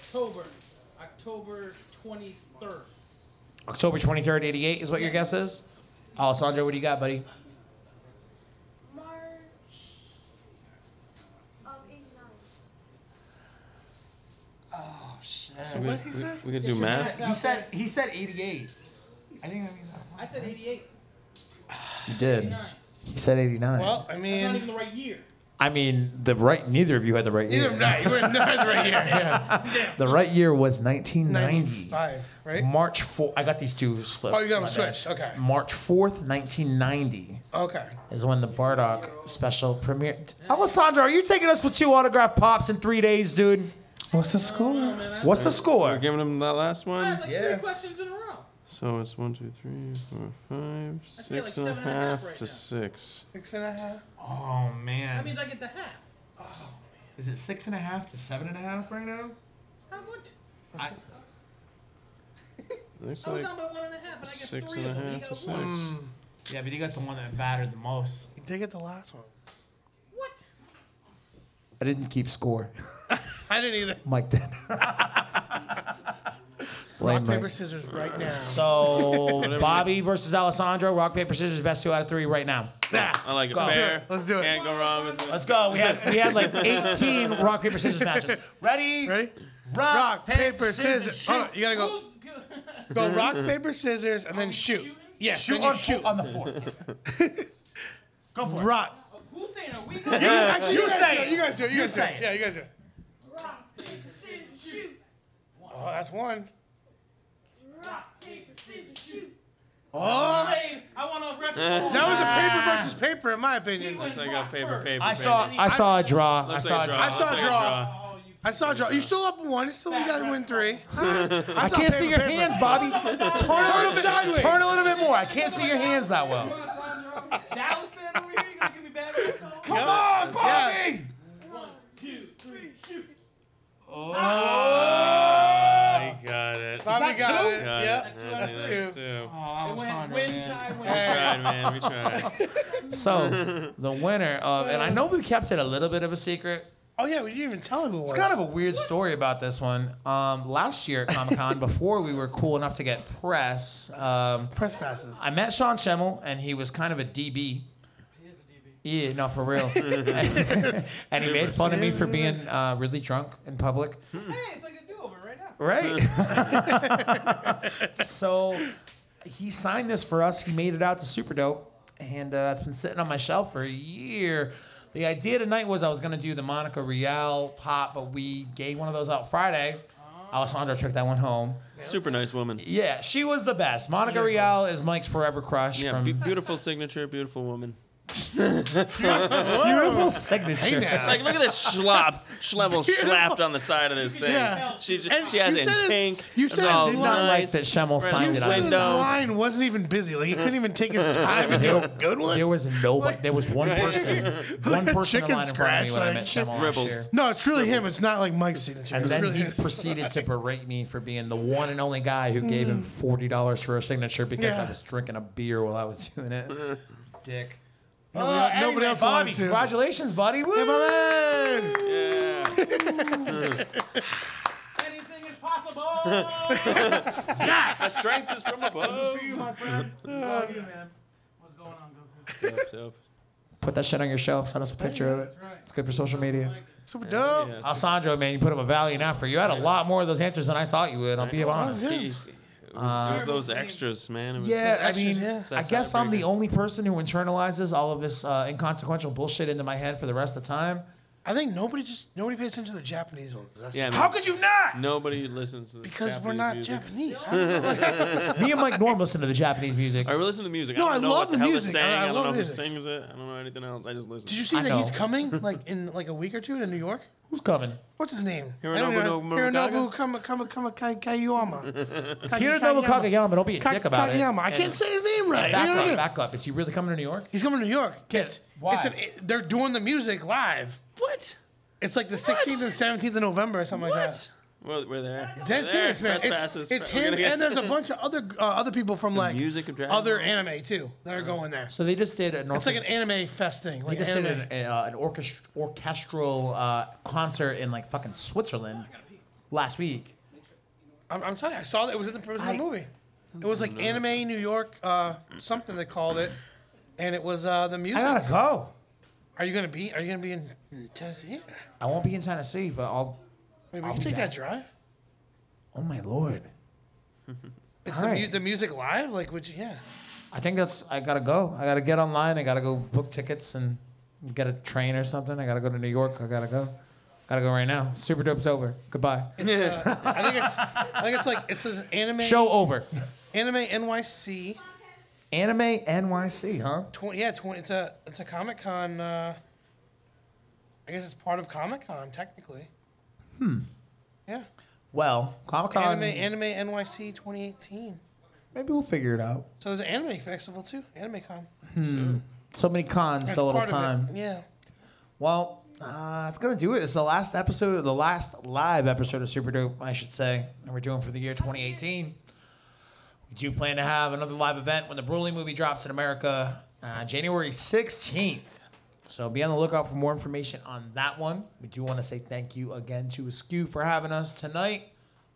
[SPEAKER 5] October. October 23rd.
[SPEAKER 1] October 23rd, 88 is what your guess is? Alessandro, what do you got, buddy?
[SPEAKER 6] March of 89.
[SPEAKER 4] So what he said?
[SPEAKER 2] We could do math.
[SPEAKER 1] He said he said 88. I think that means
[SPEAKER 5] I said 88.
[SPEAKER 1] You did.
[SPEAKER 5] 89.
[SPEAKER 1] He said 89.
[SPEAKER 4] Well, I
[SPEAKER 5] That's not
[SPEAKER 4] mean,
[SPEAKER 5] even the right year.
[SPEAKER 1] I mean, the right. Neither of you had the right year.
[SPEAKER 4] either right. You were not right here. Yeah.
[SPEAKER 1] The right year was 1990.
[SPEAKER 4] 95, right?
[SPEAKER 1] March 4th. I got these two flipped.
[SPEAKER 4] Oh, you got 'em
[SPEAKER 1] My bad.
[SPEAKER 4] switched, okay.
[SPEAKER 1] March 4th, 1990
[SPEAKER 4] Okay.
[SPEAKER 1] is when the Bardock special premiered. Alessandro, are you taking us with two autograph pops in three days, dude?
[SPEAKER 4] What's the score?
[SPEAKER 1] What's the
[SPEAKER 2] We're
[SPEAKER 1] score?
[SPEAKER 2] giving him that last
[SPEAKER 5] I
[SPEAKER 2] one.
[SPEAKER 5] had like three questions in a row.
[SPEAKER 2] So it's one, two, three, four, five,
[SPEAKER 5] feel like
[SPEAKER 2] six and a
[SPEAKER 5] seven and a half
[SPEAKER 2] half
[SPEAKER 5] right
[SPEAKER 2] to
[SPEAKER 5] now.
[SPEAKER 2] six.
[SPEAKER 4] Six and a half.
[SPEAKER 1] Oh, man.
[SPEAKER 5] That
[SPEAKER 1] man.
[SPEAKER 5] means I get the half. Oh man.
[SPEAKER 1] Is it six and a half to seven and a half right now?
[SPEAKER 5] How what?
[SPEAKER 1] I,
[SPEAKER 2] Looks
[SPEAKER 5] I was
[SPEAKER 2] like
[SPEAKER 5] down by one and a half, and I get
[SPEAKER 2] six
[SPEAKER 5] three
[SPEAKER 2] and a
[SPEAKER 5] of them. and
[SPEAKER 2] half
[SPEAKER 5] he
[SPEAKER 2] to
[SPEAKER 5] got one.
[SPEAKER 2] six.
[SPEAKER 1] yeah, but you got the one that mattered the most.
[SPEAKER 4] You did get the last one.
[SPEAKER 5] What?
[SPEAKER 1] I didn't keep score.
[SPEAKER 4] I didn't either.
[SPEAKER 1] Mike did. Blame
[SPEAKER 4] Rock,
[SPEAKER 1] Mike.
[SPEAKER 4] paper, scissors right now.
[SPEAKER 1] So Bobby versus Alessandro. Rock paper scissors. Best two out of three right now. Nah.
[SPEAKER 2] I like it.
[SPEAKER 1] Go.
[SPEAKER 2] Fair.
[SPEAKER 4] Let's do it.
[SPEAKER 2] Can't go wrong with it.
[SPEAKER 1] Let's go. We had we had like 18 rock paper scissors matches. Ready?
[SPEAKER 4] Ready?
[SPEAKER 1] Rock,
[SPEAKER 4] Rock, paper, scissors.
[SPEAKER 1] shoot.
[SPEAKER 4] Oh, you gotta go. Go rock, paper, scissors, and then shoot. Yes,
[SPEAKER 1] Shoot
[SPEAKER 4] then you
[SPEAKER 1] on
[SPEAKER 4] shoot.
[SPEAKER 1] shoot on the fourth. Go for it.
[SPEAKER 4] Rock.
[SPEAKER 5] Who's saying are we
[SPEAKER 4] You,
[SPEAKER 5] going?
[SPEAKER 4] actually, you,
[SPEAKER 1] You
[SPEAKER 4] guys
[SPEAKER 1] say
[SPEAKER 4] do
[SPEAKER 1] it.
[SPEAKER 4] You guys do it. You,
[SPEAKER 1] You
[SPEAKER 4] guys do
[SPEAKER 1] say
[SPEAKER 4] it.
[SPEAKER 1] it.
[SPEAKER 4] Yeah, you guys do it.
[SPEAKER 6] Rock, paper, scissors, shoot.
[SPEAKER 4] Oh, that's one.
[SPEAKER 6] Rock, paper, scissors, shoot.
[SPEAKER 4] Oh,
[SPEAKER 5] Hey, I want a ref.
[SPEAKER 4] that was a paper versus paper, in my opinion.
[SPEAKER 2] Looks like a paper, paper.
[SPEAKER 1] I saw
[SPEAKER 2] paper.
[SPEAKER 1] I saw a draw. I
[SPEAKER 2] Looks
[SPEAKER 1] saw a
[SPEAKER 2] a
[SPEAKER 1] draw.
[SPEAKER 4] I saw a draw.
[SPEAKER 5] Oh,
[SPEAKER 4] I saw a draw. You still up one. You still you guys win three.
[SPEAKER 1] I can't see your hands, Bobby. Turn a little bit.
[SPEAKER 4] sideways.
[SPEAKER 1] Turn a little bit more. I can't see your hands that well.
[SPEAKER 5] Dallas fan over here? You gonna give me bad?
[SPEAKER 1] Come on, Bobby.
[SPEAKER 5] One, two, three, shoot.
[SPEAKER 2] I got it.
[SPEAKER 4] Bobby
[SPEAKER 1] that
[SPEAKER 4] got it.
[SPEAKER 2] Got
[SPEAKER 4] Yep,
[SPEAKER 2] it.
[SPEAKER 4] that's
[SPEAKER 2] That's
[SPEAKER 4] two.
[SPEAKER 2] two.
[SPEAKER 1] Oh,
[SPEAKER 5] Win, win, tie, win.
[SPEAKER 2] We tried, man. We tried.
[SPEAKER 1] So the winner of, and I know we kept it a little bit of a secret.
[SPEAKER 4] Oh yeah, we didn't even tell him who it was.
[SPEAKER 1] It's kind of a weird story about this one. Um, last year at Comic Con, before we were cool enough to get press, um,
[SPEAKER 4] press passes.
[SPEAKER 1] I met Sean Schemmel, and he was kind of a DB.
[SPEAKER 5] He is a DB.
[SPEAKER 1] Yeah, no, for real. and he made fun of me for being uh, really drunk in public.
[SPEAKER 5] Hey, it's like a do-over right
[SPEAKER 1] so he signed this for us. He made it out to Super Dope, and uh, it's been sitting on my shelf for a year. The idea tonight was I was gonna do the Monica Rial pop, but we gave one of those out Friday. Alessandra took that one home.
[SPEAKER 2] Super nice woman.
[SPEAKER 1] Yeah, she was the best. Monica Rial is Mike's forever crush.
[SPEAKER 2] Yeah,
[SPEAKER 1] from
[SPEAKER 2] be- beautiful signature, beautiful woman.
[SPEAKER 1] beautiful signature.
[SPEAKER 2] Like, look at this schlop, schlevel slapped on the side of this thing.
[SPEAKER 4] Yeah.
[SPEAKER 2] She, j-
[SPEAKER 4] And
[SPEAKER 2] she has
[SPEAKER 4] you
[SPEAKER 2] it
[SPEAKER 4] said
[SPEAKER 2] in
[SPEAKER 4] his-
[SPEAKER 2] pink.
[SPEAKER 4] you said
[SPEAKER 2] all
[SPEAKER 4] his
[SPEAKER 1] Did not like that Schemmel
[SPEAKER 2] Right,
[SPEAKER 1] signed
[SPEAKER 2] you
[SPEAKER 1] it.
[SPEAKER 4] You
[SPEAKER 1] I
[SPEAKER 4] said
[SPEAKER 1] was
[SPEAKER 4] his
[SPEAKER 2] window.
[SPEAKER 4] line wasn't even busy. Like he couldn't even take his time and do a good one.
[SPEAKER 1] There was nobody. There was one person. One person in
[SPEAKER 4] chicken
[SPEAKER 1] line in front of me
[SPEAKER 4] scratch,
[SPEAKER 1] when I
[SPEAKER 4] like
[SPEAKER 1] met
[SPEAKER 4] shit.
[SPEAKER 1] Schemmel last
[SPEAKER 2] Ribbles.
[SPEAKER 1] year.
[SPEAKER 4] No, it's really him. It's not like Mike's signature.
[SPEAKER 1] And
[SPEAKER 4] It's
[SPEAKER 1] then
[SPEAKER 4] really
[SPEAKER 1] he
[SPEAKER 4] his.
[SPEAKER 1] proceeded to berate me for being the one and only guy who gave him mm. forty dollars for a signature because I was drinking a beer while I was doing it. Dick.
[SPEAKER 4] Nobody-
[SPEAKER 1] Uh,
[SPEAKER 4] nobody
[SPEAKER 1] anyway,
[SPEAKER 4] else
[SPEAKER 1] Bobby,
[SPEAKER 4] wanted to.
[SPEAKER 1] Congratulations, buddy. Woo!
[SPEAKER 4] Hey, my man.
[SPEAKER 5] Anything is possible.
[SPEAKER 2] Yes Strength is from above.
[SPEAKER 5] for you, my friend. Love you, man. What's going on, Goku?
[SPEAKER 2] Yep, yep.
[SPEAKER 1] Put that shit on your shelf. Send us a picture of it.
[SPEAKER 5] Right.
[SPEAKER 1] It's good for social media.
[SPEAKER 4] Super dope.
[SPEAKER 2] Yeah,
[SPEAKER 1] Alessandro, man, you put up a valiant effort. You had a lot more of those answers than I thought you would. I'll be honest.
[SPEAKER 2] He- it was, it was those extras, man. It was,
[SPEAKER 1] Yeah, I mean,
[SPEAKER 4] yeah.
[SPEAKER 1] I guess I'm the only person who internalizes all of this uh, inconsequential bullshit into my head for the rest of the time.
[SPEAKER 4] I think nobody just nobody pays attention to the Japanese ones. That's
[SPEAKER 2] Yeah,
[SPEAKER 1] How could you not?
[SPEAKER 2] Nobody listens to the
[SPEAKER 4] because we're
[SPEAKER 2] Japanese
[SPEAKER 4] not
[SPEAKER 2] music.
[SPEAKER 4] Japanese. I don't know.
[SPEAKER 1] Me and Mike Norm listen to the Japanese music.
[SPEAKER 2] I listen to the music.
[SPEAKER 4] No,
[SPEAKER 2] I
[SPEAKER 4] I
[SPEAKER 2] don't know
[SPEAKER 4] love
[SPEAKER 2] what the,
[SPEAKER 4] the
[SPEAKER 2] hell
[SPEAKER 4] music.
[SPEAKER 2] it's saying.
[SPEAKER 4] I- I
[SPEAKER 2] I, don't
[SPEAKER 4] love
[SPEAKER 2] know who
[SPEAKER 4] music.
[SPEAKER 2] sings it. I don't know anything else. I just listen.
[SPEAKER 4] Did you see
[SPEAKER 1] I
[SPEAKER 4] that
[SPEAKER 1] know.
[SPEAKER 4] he's coming like in like a week or two to New York?
[SPEAKER 1] Who's coming?
[SPEAKER 4] What's his name?
[SPEAKER 2] Hironobu
[SPEAKER 4] I don't know.
[SPEAKER 2] no
[SPEAKER 4] Hironobu
[SPEAKER 2] Murakaga?
[SPEAKER 4] Kama Kama Kama Kai- Kayama.
[SPEAKER 1] It's Hironobu Kageyama. Don't be a
[SPEAKER 4] Ka-
[SPEAKER 1] dick about
[SPEAKER 4] Kageyama. I
[SPEAKER 1] it.
[SPEAKER 4] can't say his name right.
[SPEAKER 1] Back
[SPEAKER 4] You know?
[SPEAKER 1] up, back up. Is he really coming to New York?
[SPEAKER 4] He's coming to New York. It's,
[SPEAKER 1] why?
[SPEAKER 4] It's an, they're doing the music live.
[SPEAKER 2] What?
[SPEAKER 4] It's like the 16th and 17th of November or something like that.
[SPEAKER 2] We're, we're there.
[SPEAKER 4] Dead
[SPEAKER 2] We're there.
[SPEAKER 4] serious, man.
[SPEAKER 2] Press
[SPEAKER 4] It's,
[SPEAKER 2] passes.
[SPEAKER 4] it's
[SPEAKER 2] We're
[SPEAKER 4] him
[SPEAKER 2] gonna get-
[SPEAKER 4] and there's a bunch of other uh, other people from like
[SPEAKER 2] music of Dragon
[SPEAKER 4] other
[SPEAKER 2] Ball.
[SPEAKER 4] anime too that are going there.
[SPEAKER 1] So they just did an
[SPEAKER 4] It's like an anime fest thing.
[SPEAKER 1] Like They
[SPEAKER 4] Like
[SPEAKER 1] just did
[SPEAKER 4] anime.
[SPEAKER 1] an, uh, an orchest- orchestral uh, concert in like fucking Switzerland last week.
[SPEAKER 4] I'm, I'm telling you, I saw that it was in the, it was in the
[SPEAKER 1] I-
[SPEAKER 4] movie. It was like anime New York, uh, something they called it, and it was uh, the music.
[SPEAKER 1] I gotta go.
[SPEAKER 4] Are you gonna be? Are you gonna be in Tennessee?
[SPEAKER 1] I won't be in Tennessee, but I'll.
[SPEAKER 4] Wait, we
[SPEAKER 1] I'll
[SPEAKER 4] can
[SPEAKER 1] be
[SPEAKER 4] take that
[SPEAKER 1] back.
[SPEAKER 4] drive.
[SPEAKER 1] Oh my lord!
[SPEAKER 4] It's
[SPEAKER 1] All
[SPEAKER 4] the, mu-
[SPEAKER 1] right.
[SPEAKER 4] the music live. Like, would you? Yeah.
[SPEAKER 1] I think that's. I gotta go. I gotta get online. I gotta go book tickets and get a train or something. I gotta go to New York. I gotta go. Gotta go right now. Super dope's over. Goodbye.
[SPEAKER 4] It's, uh, I think it's. I think it's like it says anime.
[SPEAKER 1] Show over.
[SPEAKER 4] Anime NYC.
[SPEAKER 1] Anime NYC, huh?
[SPEAKER 4] 20, yeah, 20, it's a it's a Comic Con. Uh, I guess it's part of Comic Con technically. Hmm. Yeah.
[SPEAKER 1] Well, Comic Con.
[SPEAKER 4] Anime Anime NYC 2018.
[SPEAKER 1] Maybe we'll figure it out.
[SPEAKER 4] So there's an anime festival too. Anime Con. Hmm.
[SPEAKER 1] So many cons,
[SPEAKER 4] That's
[SPEAKER 1] so little
[SPEAKER 4] part of it.
[SPEAKER 1] time.
[SPEAKER 4] Yeah.
[SPEAKER 1] Well, uh, it's gonna do it. It's the last episode, the last live episode of Super Dope, I should say, and we're doing for the year 2018. We do plan to have another live event when the Broly movie drops in America, uh, January 16th. So be on the lookout for more information on that one. We do want to say thank you again to Askew for having us tonight.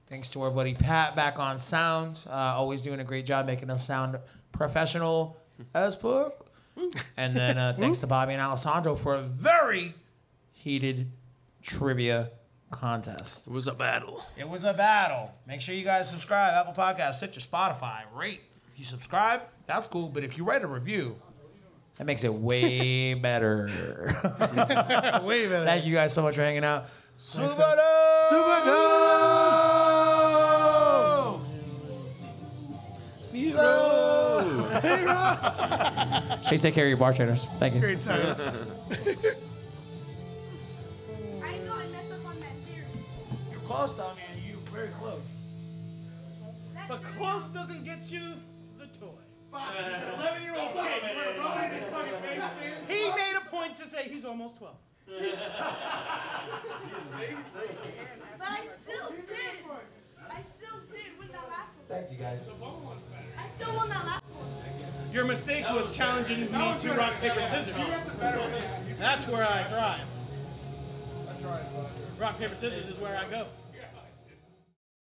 [SPEAKER 1] Thanks to our buddy Pat back on sound, uh, always doing a great job making us sound professional as fuck. And then uh, thanks to Bobby and Alessandro for a very heated trivia contest.
[SPEAKER 2] It was a battle.
[SPEAKER 1] It was a battle. Make sure you guys subscribe. Apple Podcasts, Stitcher, Spotify, rate. If you subscribe, that's cool. But if you write a review, that makes it way better.
[SPEAKER 4] Way better.
[SPEAKER 1] Thank you guys so much for hanging out. Super Please take care of your bartenders. Thank you.
[SPEAKER 4] Great time.
[SPEAKER 1] close, though, man. You very close.
[SPEAKER 5] But close doesn't get you the toy. He made a point to say he's almost 12.
[SPEAKER 6] But I still did. I still did win that last one.
[SPEAKER 1] Thank you, guys.
[SPEAKER 6] I still won that last one.
[SPEAKER 5] Your mistake was challenging me to rock, paper, scissors. That's where I thrive. Rock, paper, scissors is where I go.